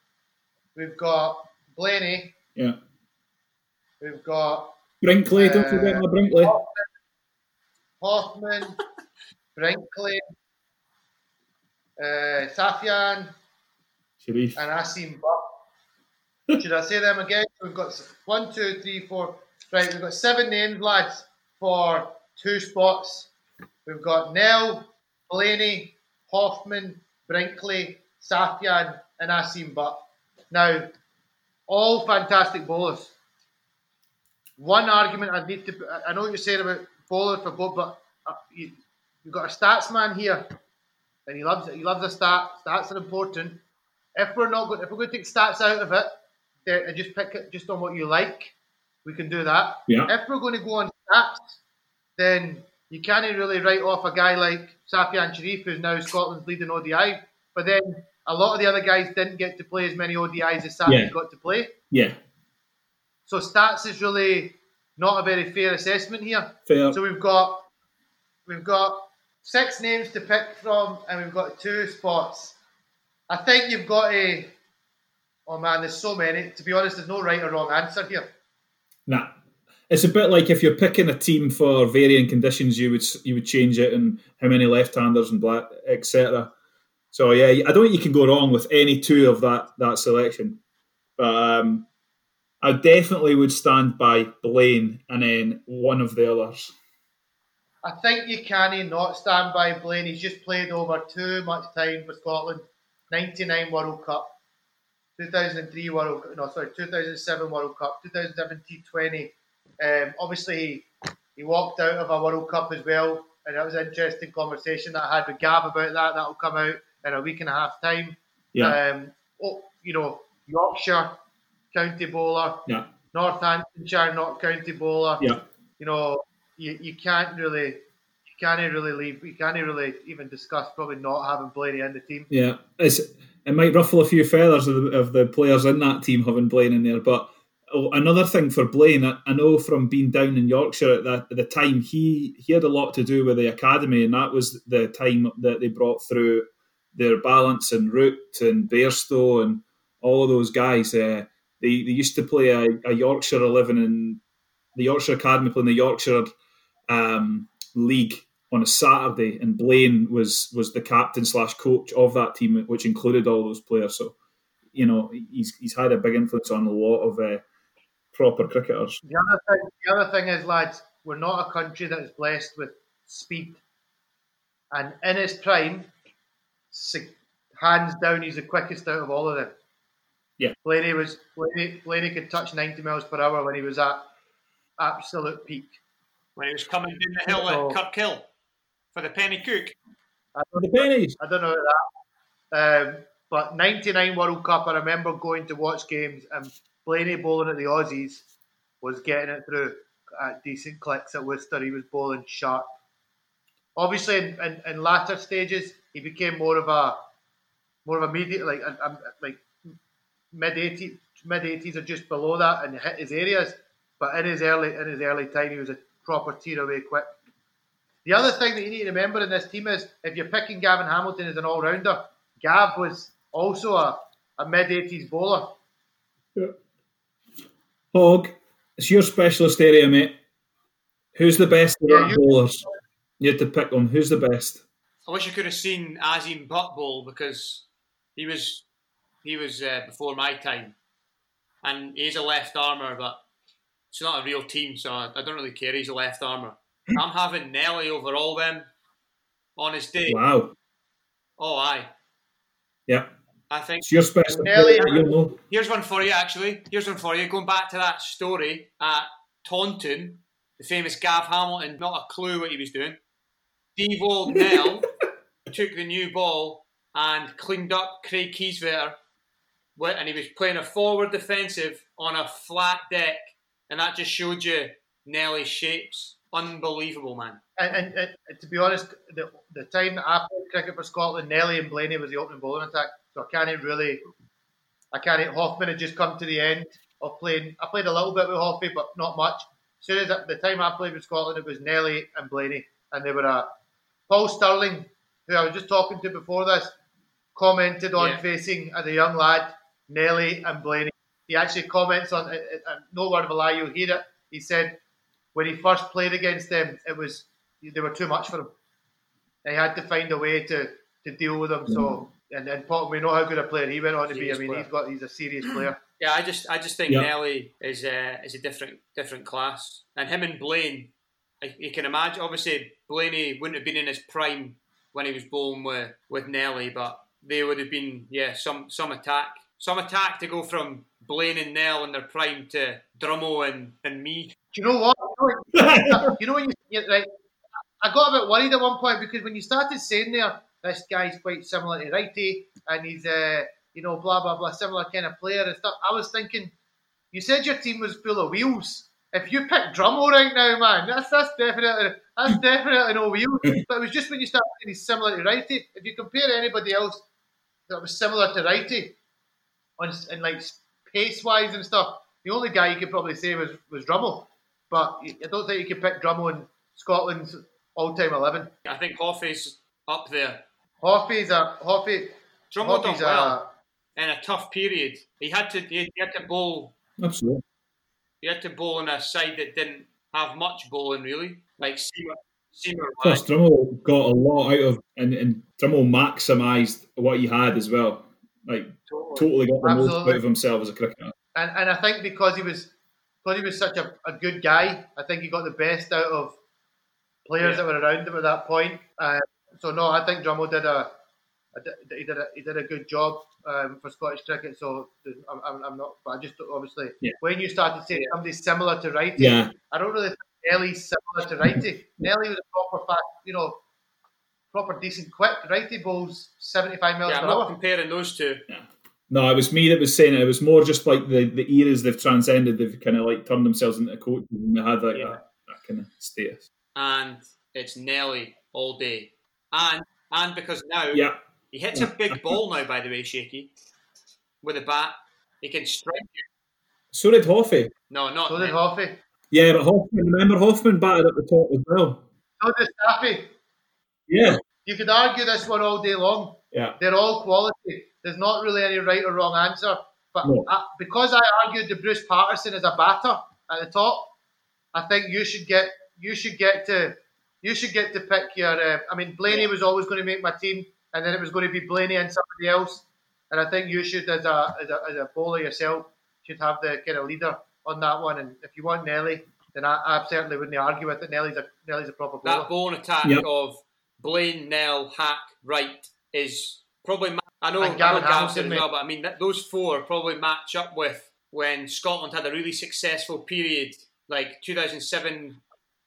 We've got Blaney. Yeah. We've got Brinkley, don't Uh, forget my Brinkley. Hoffman, [laughs] Brinkley, uh, Safyaan, Sharif. and Asim Butt. Should I say them again? We've got one, two, three, four. Right, we've got seven names, lads, for two spots. We've got Nel, Blaney, Hoffman, Brinkley, Safyaan, and Asim Butt. Now, all fantastic bowlers. One argument I need to, I- I know what you're saying about bowlers for both, but uh, you, you've got a stats man here, and he loves it. he loves a stat. Stats are important. If we're not going, if we're going to take stats out of it, then- and just pick it just on what you like, we can do that. Yeah. If we're going to go on stats, then you can't really write off a guy like Safyaan Sharif, who's now Scotland's leading ODI. But then a lot of the other guys didn't get to play as many ODIs as Safi's Yeah. got to play. Yeah. So stats is really not a very fair assessment here. Fair. So we've got we've got six names to pick from, and we've got two spots. I think you've got a. Oh man, there's so many. To be honest, there's no right or wrong answer here. Nah. It's a bit like if you're picking a team for varying conditions, you would you would change it and how many left-handers and black etc. So yeah, I don't think you can go wrong with any two of that that selection. But um, I definitely would stand by Blain and then one of the others. I think you can not stand by Blain. He's just played over too much time for Scotland. 99 World Cup, 2003 World Cup, no sorry 2007 World Cup, 2007 T20. Um, obviously he, walked out of a World Cup as well, and that was an interesting conversation that I had with Gab about that. That will come out in a week and a half time. Yeah. Um, oh, you know Yorkshire county bowler. Yeah. Northamptonshire not county bowler. Yeah. You know you, you can't really you can't really leave you can't really even discuss probably not having Blaney in the team. Yeah, it's, it might ruffle a few feathers of the, of the players in that team having Blain in there, but another thing for Blain, I, I know from being down in Yorkshire at, that, at the time, he he had a lot to do with the academy, and that was the time that they brought through their Ballance and Root and Bairstow and all those guys. Uh, they, they used to play a, a Yorkshire 11 in the Yorkshire Academy playing the Yorkshire um, league on a Saturday, and Blain was was the captain slash coach of that team, which included all those players. So, you know, he's he's had a big influence on a lot of uh, proper cricketers. The other thing, the other thing is, lads, we're not a country that is blessed with speed, and in his prime, hands down, he's the quickest out of all of them. Yeah, Blaney was Blaney, Blaney could touch ninety miles per hour when he was at absolute peak when he was coming down the hill so, at Kirkhill for the Penicuik. the pennies. I don't know that. Um, but 99 World Cup, I remember going to watch games and Blaney bowling at the Aussies was getting it through at decent clicks at Worcester. He was bowling sharp. Obviously, in, in, in latter stages, he became more of a more of a media like like mid 80s mid 80s or just below that and hit his areas. But in his early in his early time, he was a proper tear away quick. The other thing that you need to remember in this team is if you're picking Gavin Hamilton as an all rounder, Gav was also a, a mid 80s bowler. Yeah. Hog, it's your specialist area, mate. Who's the best of yeah, bowlers? You had to pick one. Who's the best? I wish you could have seen Asim Butt bowl because he was he was uh, before my time, and he's a left armer, but it's not a real team, so I, I don't really care. He's a left armer. [clears throat] I'm having Nelly over all them on his day. Wow. Oh, aye. Yeah. I think it's your special. Nelly, Here's one for you, actually. Here's one for you. Going back to that story at Taunton, the famous Gav Hamilton, not a clue what he was doing. Steve Old [laughs] Nel took the new ball and cleaned up Craig Kieswetter, and he was playing a forward defensive on a flat deck and that just showed you Nelly's shapes. Unbelievable, man. And, and, and, to be honest, the, the time that I played cricket for Scotland, Nelly and Blaney was the opening bowling attack. So I can't really, I can't. Hoffman had just come to the end of playing. I played a little bit with Hoffy, but not much. As soon as I, the time I played with Scotland, it was Nelly and Blaney, and they were a Paul Stirling, who I was just talking to before this, commented on yeah. facing as a young lad Nelly and Blaney he actually comments on it, no word of a lie, you'll hear it. He said when he first played against them, it was they were too much for him. He had to find a way to, to deal with them. So and then Paul, we know how good a player he went on to serious be. I mean, player. he's got he's a serious player. [clears throat] Yeah, I just I just think Nelly is a is a different different class, and him and Blain, you can imagine. Obviously, Blaney wouldn't have been in his prime when he was born with with Nelly, but they would have been yeah some some attack some attack to go from Blain and Nel in their prime to Drummo and, and me. Do you know what? you know when [laughs] you right, I got a bit worried at one point because when you started saying there, this guy's quite similar to Wrighty and he's uh, you know blah blah blah similar kind of player and stuff. I was thinking, you said your team was full of wheels. If you pick Drummo right now, man, that's that's definitely that's definitely no wheels. [laughs] But it was just when you started saying he's similar to Wrighty. If you compare anybody else that was similar to Wrighty, on and like pace wise and stuff. The only guy you could probably say was was Drummo, but I don't think you could pick Drummo in Scotland's all time eleven. I think Hoffy's up there. Hoffy's a Hoffy. Drummo done well in a tough period. He had to he had to bowl. Absolutely. He had to bowl on a side that didn't have much bowling really, like Seamer. Seamer Plus, Drummond got a lot out of, and, and Drummond maximised what he had as well. Like, totally. totally got the most out of himself as a cricketer. and and I think because he was because he was such a, a good guy, I think he got the best out of players Yeah. that were around him at that point. Uh, so no, I think Drummond did a, a he did a he did a good job um, for Scottish cricket. So I'm, I'm, I'm not, but I just obviously Yeah. when you started saying somebody's similar to Righty, Yeah, I don't really think Nelly's similar to Righty. [laughs] Nelly was a proper fast, you know, proper decent quick. Righty bowls 75 miles Yeah, I'm per not hour. comparing those two. no, it was me that was saying it. It was more just like the, the eras they've transcended. They've kind of like turned themselves into coaches and they had like Yeah. that, that kind of status. And it's Nelly all day. And and because now Yeah, he hits a big [laughs] ball now, by the way, Shaky, with a bat. He can strike you. so did Hoffy. No, not So did. Hoffy. Yeah, but Hoffman, remember Hoffman batted at the top as well. So did Staffy. Yeah, You could argue this one all day long. yeah, They're all quality. There's not really any right or wrong answer. But No. I, because I argued that Bruce Patterson is a batter at the top, I think you should get you should get to you should get to pick your. Uh, I mean, Blaney was always going to make my team, and then it was going to be Blaney and somebody else. And I think you should, as a as a, as a bowler yourself, should have the kind of leader on that one. And if you want Nelly, then I, I certainly wouldn't argue with it. Nelly's a Nelly's a proper bowler. That bowling attack Yep. of Blain, Nel, Haq, Wright is probably. Ma- I know, I know And Gavin Gav's Hamilton, as well, but I mean that, those four probably match up with when Scotland had a really successful period, like 2007,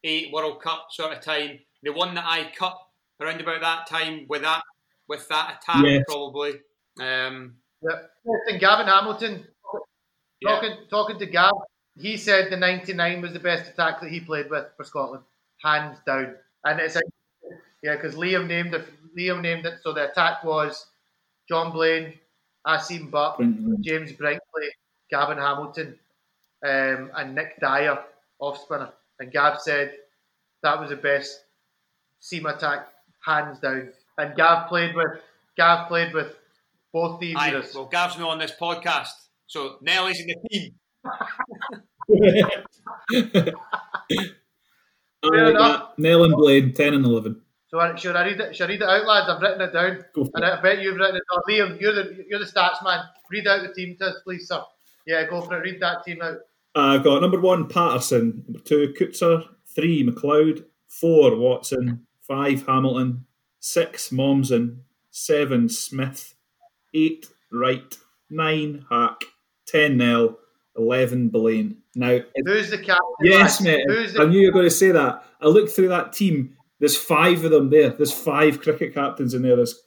eight World Cup sort of time. They won the I Cup around about that time with that with that attack Yes. probably. Um, Yeah. And Gavin Hamilton, yeah. talking talking to Gav, he said the '99 was the best attack that he played with for Scotland, hands down. And it's yeah, because Liam named it. Liam named it. So the attack was John Blain, Asim Butt, Brinkley. James Brinkley, Gavin Hamilton, um, and Nick Dyer off spinner. And Gav said that was the best seam attack, hands down. And Gav played with Gav played with both these Aye, eras. well, Gav's not on this podcast, so Nellie's in the team. [laughs] Fair enough. Uh, Nel and Blade, 10 and 11. So should I read it? Should I read it out, lads? I've written it down, Go and it. I bet you've written it down. Liam, you're the you're the stats man. Read out the team to us, please, sir. Yeah, go for it. Read that team out. I've got number one, Patterson. Number two, Coetzer. Three, MacLeod. Four, Watson. Five, Hamilton. Six, Mommsen. Seven, Smith. Eight, Wright. Nine, Haq. Ten, Nel. Eleven, Blain. Now, Who's the captain? yes, mate. Who's I knew you were going to say that. I looked through that team. There's five of them there. There's five cricket captains in there. There's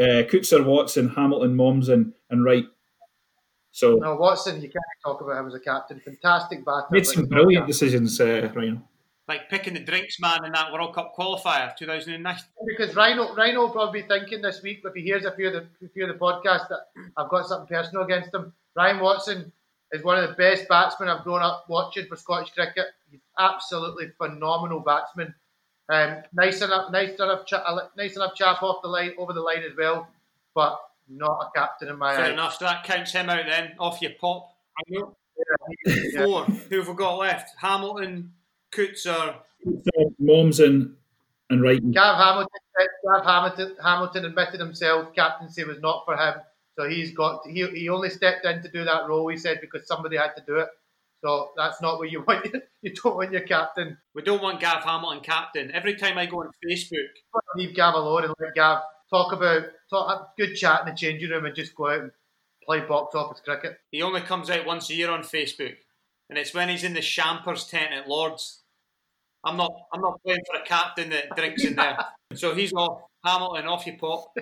uh, Coetzer, Watson, Hamilton, Mommsen, and Wright. So no Watson? You can't talk about him as a captain. Fantastic batter. made some brilliant decisions, uh, Ryan. Like picking the drinks man in that World Cup qualifier 2009. Because Rhino, Rhino will probably be thinking this week if he hears a few of the a few of the podcasts that I've got something personal against him. Ryan Watson is one of the best batsmen I've grown up watching for Scottish cricket. He's absolutely phenomenal batsman. Um, nice enough, nice enough, cha- uh, nice enough chap off the line, over the line as well, but not a captain in my Fair eyes. enough, so that counts him out then. Off you pop. Yeah. Four. Who have we got left? Hamilton, Coetzer. Mommsen and Wright. Gav Hamilton, uh, Gav Hamilton, Hamilton admitted himself captaincy was not for him. So he's got he, he only stepped in to do that role. He said because somebody had to do it. So that's not what you [laughs] want. You don't want your captain. We don't want Gav Hamilton captain. Every time I go on Facebook, Leave Gav alone and let Gav talk about talk have good chat in the changing room and just go out and play box office cricket. he only comes out once a year on Facebook, and it's when he's in the Champers tent at Lords. I'm not. I'm not playing for a captain that drinks in there. [laughs] So he's off. Hamilton off you pop.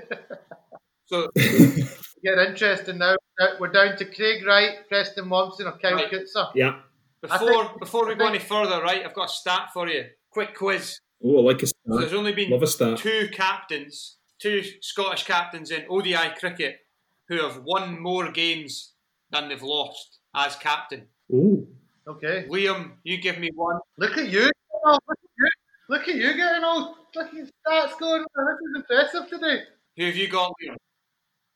So [laughs] Get interesting now. Uh, we're down to Craig Wright, Preston Mommsen, or Kyle Right. Coetzer. Yeah. before before we go any further, right? I've got a stat for you. Quick quiz. Oh, I like a So stat. there's only been Love a stat. two captains, two Scottish captains in ODI cricket who have won more games than they've lost as captain. Oh, Okay. Liam, you give me one. Look at you. Look at you. Look at you getting all look at your stats going. This is impressive today. Who have you got, Liam?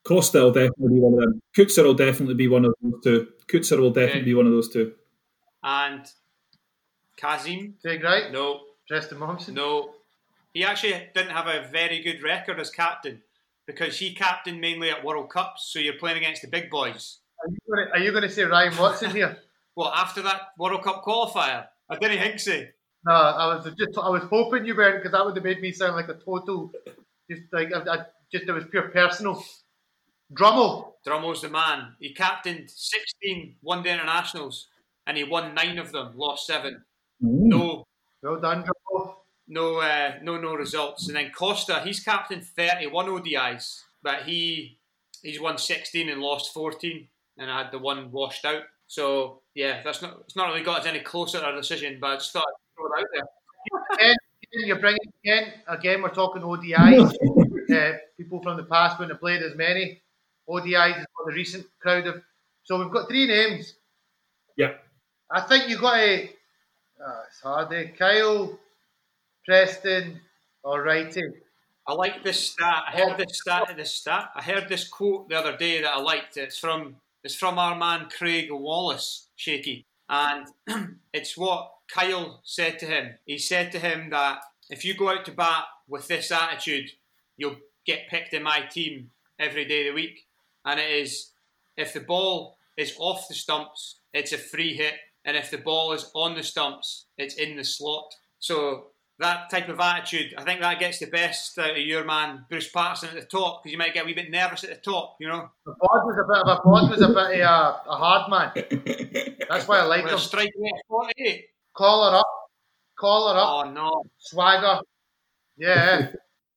Costa will definitely be one of them. Coetzer will definitely be one of those two. Coetzer will definitely Okay. be one of those two. And Kazim? Craig Wright, No, Preston Mommsen. no. He actually didn't have a very good record as captain because he captained mainly at World Cups, so you're playing against the big boys. Are you gonna, are you going to say Ryan Watson here? [laughs] Well, after that World Cup qualifier, I didn't think so. No, I was just I was hoping you weren't because that would have made me sound like a total, just like I, I just it was pure personal. Drummel, Drummo's the man. He captained 16 one day internationals and he won nine of them, lost seven. Mm. No, well done, Drummel. No, uh, no, no results. And then Costa, he's captained 31 ODIs, but he he's won 16 and lost 14, and I had the one washed out. So yeah, that's not it's not really got us any closer to our decision, but I just thought I'd throw it out there. Ken, Ken, you're bringing again. Again, we're talking ODIs. [laughs] uh, people from the past wouldn't have played as many ODIs as the recent crowd have. So we've got three names. Yeah. I think you've got a. Uh, it's hard. Eh? Kyle, Preston, or Righty. I like this stat. I heard this stat. This stat. I heard this quote the other day that I liked. It's from it's from our man Craig Wallace, Shaky, and [clears throat] it's what Kyle said to him. He said to him that if you go out to bat with this attitude, you'll get picked in my team every day of the week. And it is if the ball is off the stumps, it's a free hit, and if the ball is on the stumps, it's in the slot. So that type of attitude, I think that gets the best out of your man Bruce Patterson at the top because you might get a wee bit nervous at the top, you know. The pod was a bit of a pod was a bit of a, a hard man. [laughs] That's why I like With him. a strike rate of 48. Eh? Collar up, collar up, Oh no, swagger. Yeah.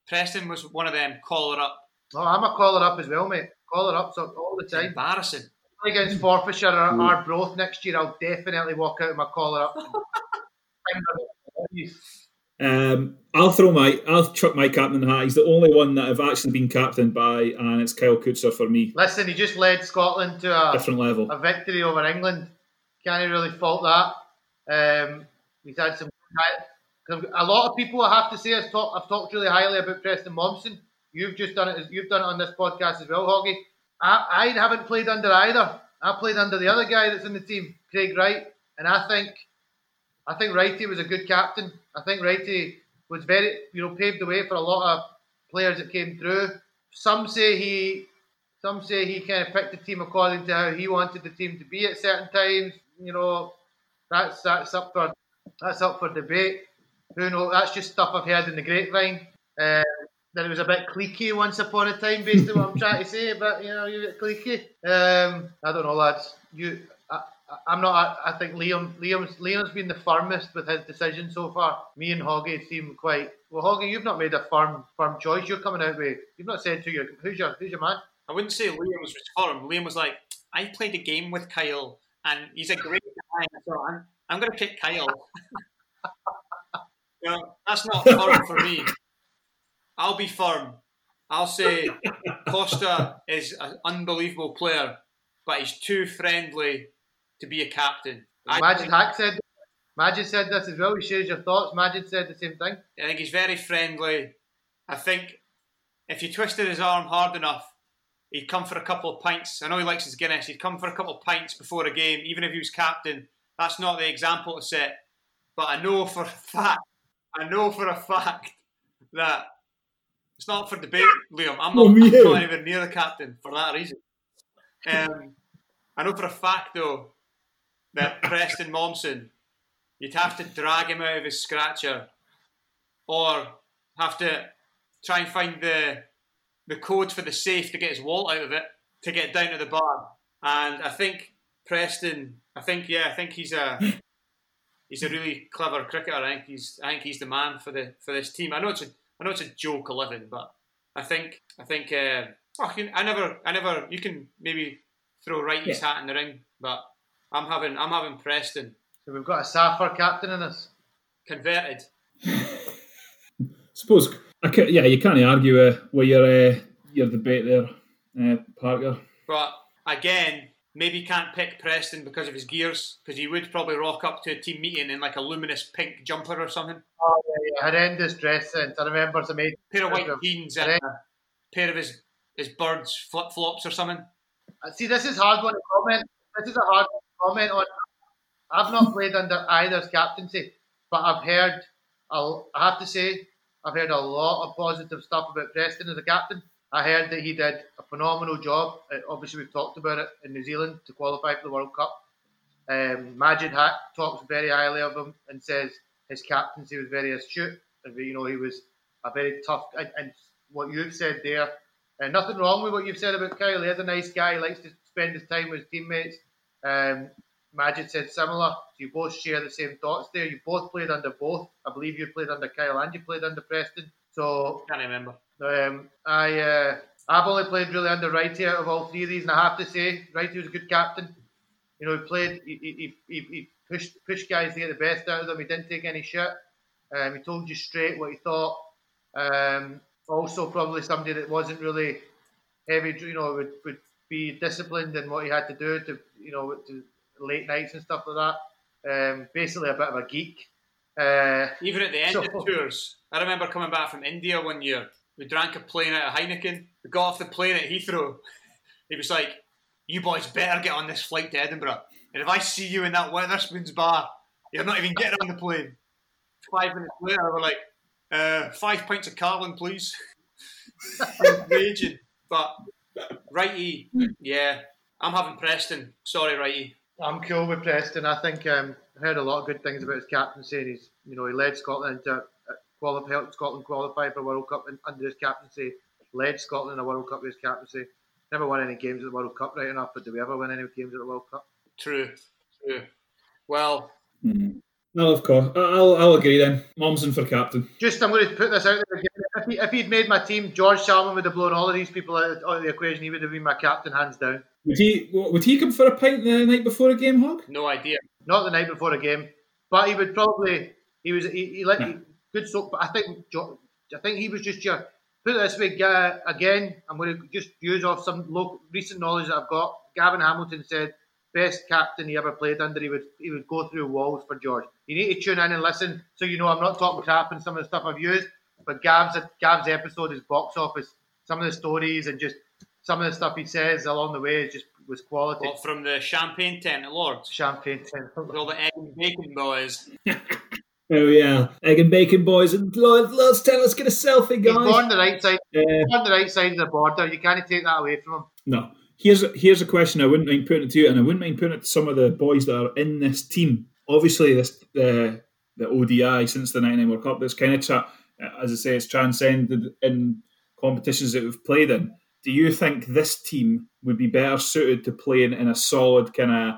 Preston was one of them. Collar up, oh, I'm a collar up as well, mate. Collar up so all the time. embarrassing. Against Forfarshire or Arbroath next year, I'll definitely walk out with my collar up. [laughs] Um, I'll throw my, I'll chuck my captain hat. He's the only one that I've actually been captained by, and it's Kyle Coetzer for me. Listen, he just led Scotland to a, Different level. a victory over England. Can't really fault that. Um, he's had some. A lot of people, I have to say, have talked, have talked really highly about Preston Mommsen. You've just done it. You've done it on this podcast as well, Hoggy. I, I haven't played under either. I played under the other guy that's in the team, Craig Wright, and I think, I think Wrighty was a good captain. I think Wrighty was very, you know, paved the way for a lot of players that came through. Some say he some say he kind of picked the team according to how he wanted the team to be at certain times. You know, that's that's up for that's up for debate. Who knows? That's just stuff I've heard in the grapevine. Uh, that it was a bit cliquey once upon a time, based on what I'm trying to say. But you know, you bit cliquey. Um, I don't know, lads. You, I'm not. I, think Liam, Liam's, Liam's been the firmest with his decision so far. Me and Hoggy seem quite. Well, Hoggy, you've not made a firm, firm choice. You're coming out with. You've not said to your who's your who's your man. I wouldn't say Liam was firm. Liam was like, I played a game with Kyle, and he's a great guy. So I'm, I'm going to pick Kyle. [laughs] you know, that's not firm for me. I'll be firm. I'll say Costa is an unbelievable player, but he's too friendly to be a captain. I Majid think, Haq said. Majid said this as well. He shares your thoughts. Majid said the same thing. I think he's very friendly. I think if you twisted his arm hard enough, he'd come for a couple of pints. I know he likes his Guinness. He'd come for a couple of pints before a game, even if he was captain. That's not the example to set. But I know for a fact, I know for a fact that it's not for debate, Liam. I'm not, Oh, I'm not even near the captain for that reason. Um, I know for a fact though that Preston Mommsen, you'd have to drag him out of his scratcher, or have to try and find the the code for the safe to get his wallet out of it to get down to the bar. And I think Preston, I think yeah, I think he's a he's a really clever cricketer. I think he's I think he's the man for the for this team. I know it's a I know it's a joke eleven, but I think I think uh, oh, I never I never you can maybe throw Righty's hat in the ring, but I'm having I'm having Preston So we've got a Saffir captain in us. converted. suppose, I ca yeah, you can't argue uh, with your uh, your debate there, uh, Parker. But again, maybe can't pick Preston because of his gears, because he would probably rock up to a team meeting in like a luminous pink jumper or something, Oh, yeah, horrendous dress sense. I remember some age. pair of white jeans and a pair of his his birds flip flops or something. Uh, See, this is hard one to comment. This is a hard one to comment on. I've not played under either's captaincy, but I've heard. I'll, I have to say, I've heard a lot of positive stuff about Preston as a captain. I heard that he did a phenomenal job. Uh, obviously, we've talked about it in New Zealand to qualify for the World Cup. Um, Majid Haq talks very highly of him and says his captaincy was very astute. And you know he was a very tough. And, and what you've said there, and nothing wrong with what you've said about Kyle. He's a nice guy. He likes to spend his time with his teammates. Um, Majid said similar. So you both share the same thoughts there. You both played under both. I believe you played under Kyle and you played under Preston. So Can't remember. um, I uh, I've only played really under Righty out of all three of these, and I have to say, Righty was a good captain. You know, he played, he, he, he, he pushed pushed guys to get the best out of them. He didn't take any shit. Um, he told you straight what he thought. Um, also, probably somebody that wasn't really heavy, you know, would, would be disciplined in what he had to do to, you know, to late nights and stuff like that. Um, basically, a bit of a geek. Uh, Even at the end So- of tours, I remember coming back from India one year. We drank a plane out of Heineken. We got off the plane at Heathrow. He was like, "You boys better get on this flight to Edinburgh. And if I see you in that Wetherspoons bar, you're not even getting on the plane." Five minutes later, we're like, uh, five pints of Carling, please." [laughs] Raging, but righty, yeah, I'm having Preston. Sorry, righty. I'm cool with Preston. I think um, I heard a lot of good things about his captaincy. And he's, you know, he led Scotland to uh, qualify, helped Scotland qualify for World Cup under his captaincy. Led Scotland in a World Cup with his captaincy. Never won any games at the World Cup, right enough. But do we ever win any games at the World Cup? True, true. Well, Mm. No, of course. I- I'll, I'll agree then. Mommsen for captain. Just, I'm going to put this out there again. If, he, if he'd made my team, George Salmond would have blown all of these people out, out of the equation. He would have been my captain, hands down. Would he would he come for a pint the night before a game, Hog? no idea. Not the night before a game, but he would probably. He was he, he like Yeah. he, good soap. But I think I think he was just your. Put it this way, uh, again, I'm going to just use off some local, recent knowledge that I've got. Gavin Hamilton said best captain he ever played under. He would he would go through walls for George. You need to tune in and listen, so you know I'm not talking crap and some of the stuff I've used. But Gav's Gav's episode is box office. Some of the stories and just some of the stuff he says along the way is just was quality. What from the champagne tent at Lords? Champagne tent. With all the egg and bacon boys. [laughs] Oh yeah, egg and bacon boys and let's, let's tell let's get a selfie, He's guys. born the right side. Uh, on the right side of the border. You can't take that away from him. no, here's a, here's a question I wouldn't mind putting it to you, and I wouldn't mind putting it to some of the boys that are in this team. Obviously, this the the ODI since the '99 World Cup that's kind of tra- as I say, it's transcended in competitions that we've played in. Do you think this team would be better suited to playing in a solid kind of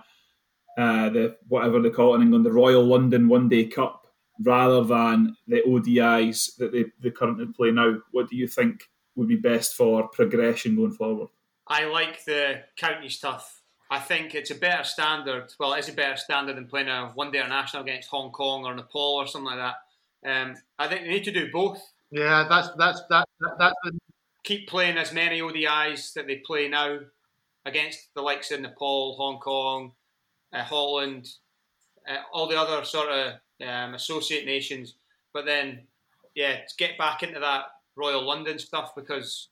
uh, the whatever they call it in England, the Royal London One Day Cup, rather than the ODIs that they, they currently play now? What do you think would be best for progression going forward? I like the county stuff. I think it's a better standard. Well, it's a better standard than playing a one day international against Hong Kong or Nepal or something like that. Um, I think they need to do both. Yeah, that's that's that, that that's the Keep playing as many ODIs that they play now against the likes of Nepal, Hong Kong, uh, Holland, uh, all the other sort of um, associate nations. But then, yeah, to get back into that Royal London stuff because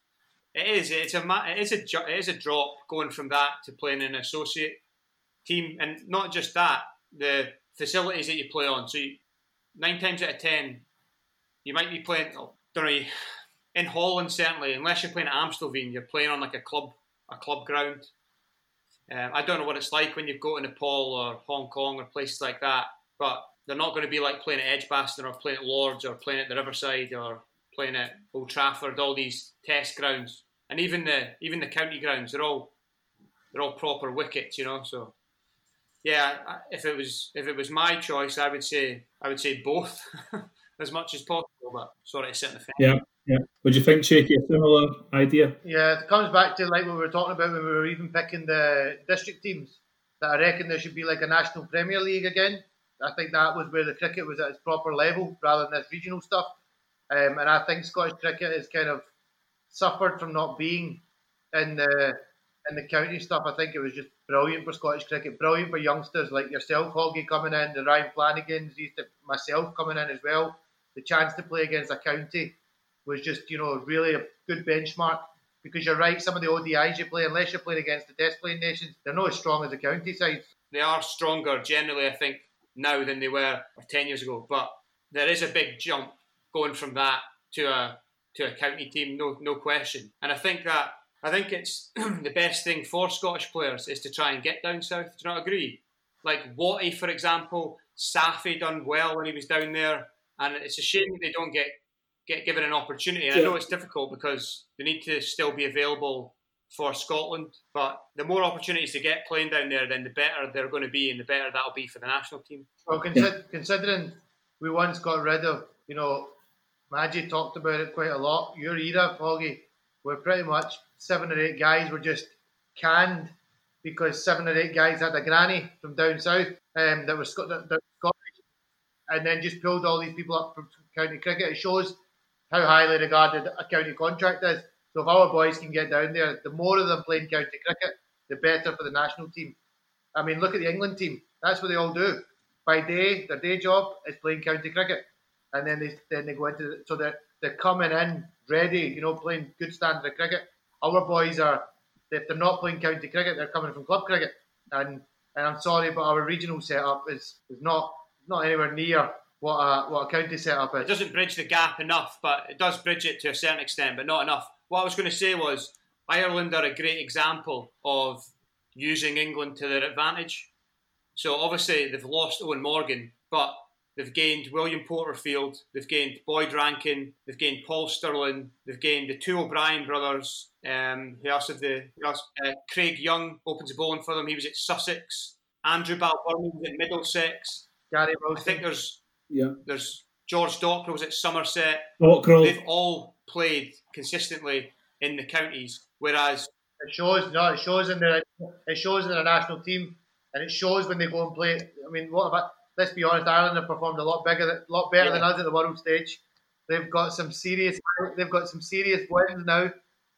it is it's a it is a it is a drop going from that to playing an associate team, and not just that, the facilities that you play on. So you, nine times out of ten, you might be playing. oh, Don't know. In Holland, certainly, unless you're playing at Amstelveen, you're playing on like a club a club ground. Um, I don't know what it's like when you go to Nepal or Hong Kong or places like that, but they're not going to be like playing at Edgbaston or playing at Lords or playing at the Riverside or playing at Old Trafford. All these test grounds and even the even the county grounds, they're all they're all proper wickets, you know. So yeah, if it was if it was my choice, I would say I would say both [laughs] as much as possible. But sorry to sit in the fence. Yeah, yeah. Would you think, Shaky, a similar idea? yeah. It comes back to like what we were talking about when we were even picking the district teams. That I reckon there should be like a national Premier League again. I think that was where the cricket was at its proper level rather than this regional stuff. Um, and I think Scottish cricket has kind of suffered from not being in the in the county stuff. I think it was just brilliant for Scottish cricket, brilliant for youngsters like yourself, Hoggy coming in, the Ryan Flannigans, myself coming in as well. The chance to play against a county was just you know really a good benchmark. Because you're right, some of the ODIs you play, unless you're playing against the test playing nations, they're not as strong as the county sides. they are stronger generally, I think, now than they were 10 years ago. But there is a big jump going from that to a to a county team, no no question. And I think that I think it's [clears throat] the best thing for Scottish players is to try and get down south. Do you not agree? Like Watty, for example, Safi done well when he was down there, and it's a shame that they don't get get given an opportunity. And I know it's difficult because they need to still be available for Scotland, but the more opportunities they get playing down there, then the better they're going to be, and the better that'll be for the national team. Well, consider, considering we once got rid of, you know, Maggie talked about it quite a lot. Your era, Foggy, where pretty much seven or eight guys were just canned because seven or eight guys had a granny from down south um, that was Scottish, and then just pulled all these people up from county cricket. It shows how highly regarded a county contract is. So if our boys can get down there, the more of them playing county cricket, the better for the national team. I mean, look at the England team. That's what they all do. By day, their day job is playing county cricket, and then they then they go into the, so they're they're coming in ready, you know, playing good standard of cricket. Our boys are if they're not playing county cricket, they're coming from club cricket, and and I'm sorry, but our regional setup is is not not anywhere near what a what a county setup is. It doesn't bridge the gap enough, but it does bridge it to a certain extent, but not enough. What I was going to say was Ireland are a great example of using England to their advantage. So obviously they've lost Eoin Morgan, but they've gained William Porterfield, they've gained Boyd Rankin, they've gained Paul Stirling, they've gained the two O'Brien brothers. Um, who else have the? Who else? Uh, Craig Young opens a bowling for them. He was at Sussex. Andrew Balbirnie was at Middlesex. Gary I think there's Yeah. there's George Dockrell was at Somerset. Dockrell. They've all played consistently in the counties, whereas It shows. No, it shows in their it shows in their national team, and it shows when they go and play. I mean, what about? Let's be honest. Ireland have performed a lot bigger, a lot better than us at the world stage. They've got some serious. They've got some serious wins now.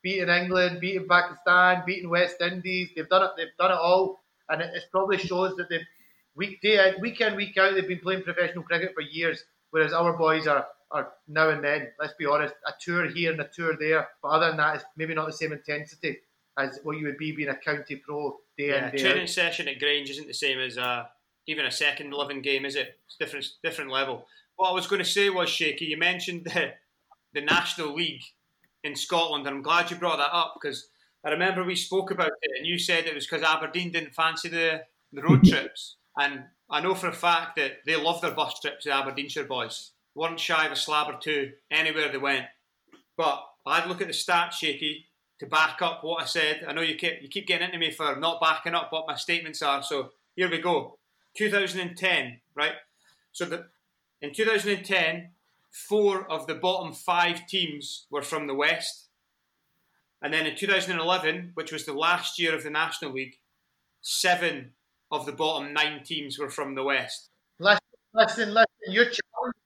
Beating England, beating Pakistan, beating West Indies. They've done it. They've done it all, and it, it probably shows that they've week day in, week in, week out. They've been playing professional cricket for years, whereas our boys are are now and then. Let's be honest, a tour here and a tour there. But other than that, it's maybe not the same intensity as what you would be being a county pro day yeah, in day training out. session at Grange isn't the same as uh, even a second living game, is it? It's different, different level. What I was going to say was, Shaky, you mentioned the, the National League in Scotland, and I'm glad you brought that up because I remember we spoke about it, and you said it was because Aberdeen didn't fancy the, the road trips. And I know for a fact that they love their bus trips, to the Aberdeenshire boys. weren't shy of a slab or two anywhere they went. But I'd look at the stats, Shaky, to back up what I said. I know you keep you keep getting into me for not backing up what my statements are. So here we go. 2010, right? So the in 2010, four of the bottom five teams were from the West. And then in 2011, which was the last year of the National League, seven of the bottom nine teams were from the West. Listen, listen, listen. You're challenging,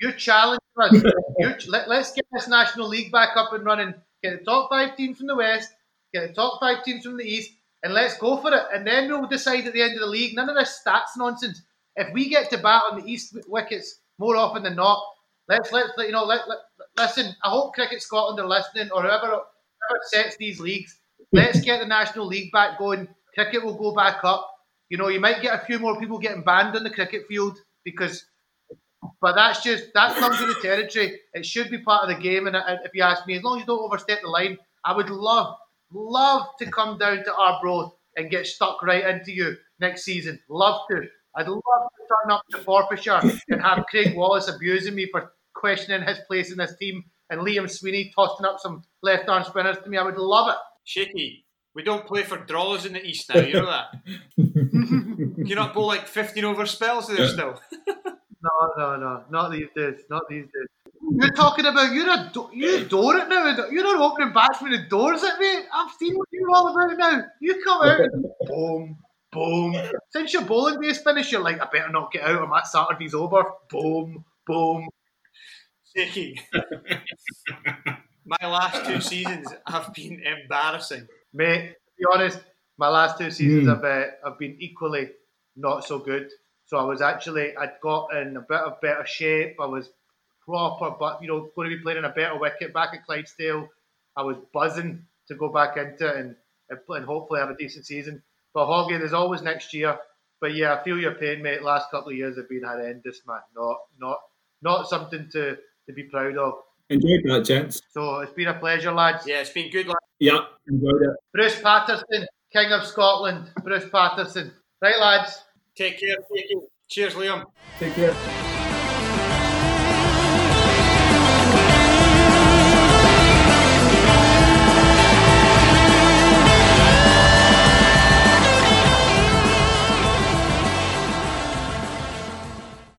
you're challenging us. You're, let, let's get this National League back up and running. Get the top five teams from the West, get the top five teams from the East, and let's go for it. And then we'll decide at the end of the league. None of this stats nonsense. If we get to bat on the East wickets more often than not, let's let you know. Let, let listen. I hope Cricket Scotland are listening, or whoever whoever sets these leagues. Let's get the National League back going. Cricket will go back up. You know, you might get a few more people getting banned on the cricket field because, but that's just that comes with the territory. It should be part of the game. And if you ask me, as long as you don't overstep the line, I would love, love to come down to Arbroath and get stuck right into you next season. Love to. I'd love to turn up to Forfarshire and have Craig Wallace abusing me for questioning his place in this team and Liam Sweeney tossing up some left arm spinners to me. I would love it. Shaky, we don't play for draws in the East now. You know that. [laughs] you not bowl like 15 over spells there still. No, no, no, not these days. Not these days. You're talking about you're a do- you door it now. You're not opening batsman the doors at me. I've seen what you're all about now. You come out, and boom, boom. Since your bowling base finish, you're like, I better not get out, or my Saturday's over. Boom, boom. Shaky. [laughs] My last two seasons have been embarrassing. Mate, to be honest, my last two seasons Mm. have, uh, have been equally not so good. So I was actually, I'd got in a bit of better shape. I was proper, but you know, going to be playing in a better wicket back at Clydesdale. I was buzzing to go back into it and, and hopefully have a decent season. But Hoggy, there's always next year. But yeah, I feel your pain, mate. Last couple of years have been horrendous, man. Not, not, not something to, to be proud of. Enjoyed that, gents. So it's been a pleasure, lads. Yeah, it's been good. Lad. Yeah, enjoyed it. Bruce Patterson, King of Scotland. Bruce Patterson. Right, lads. Take care. Take care. Cheers, Liam. Take care.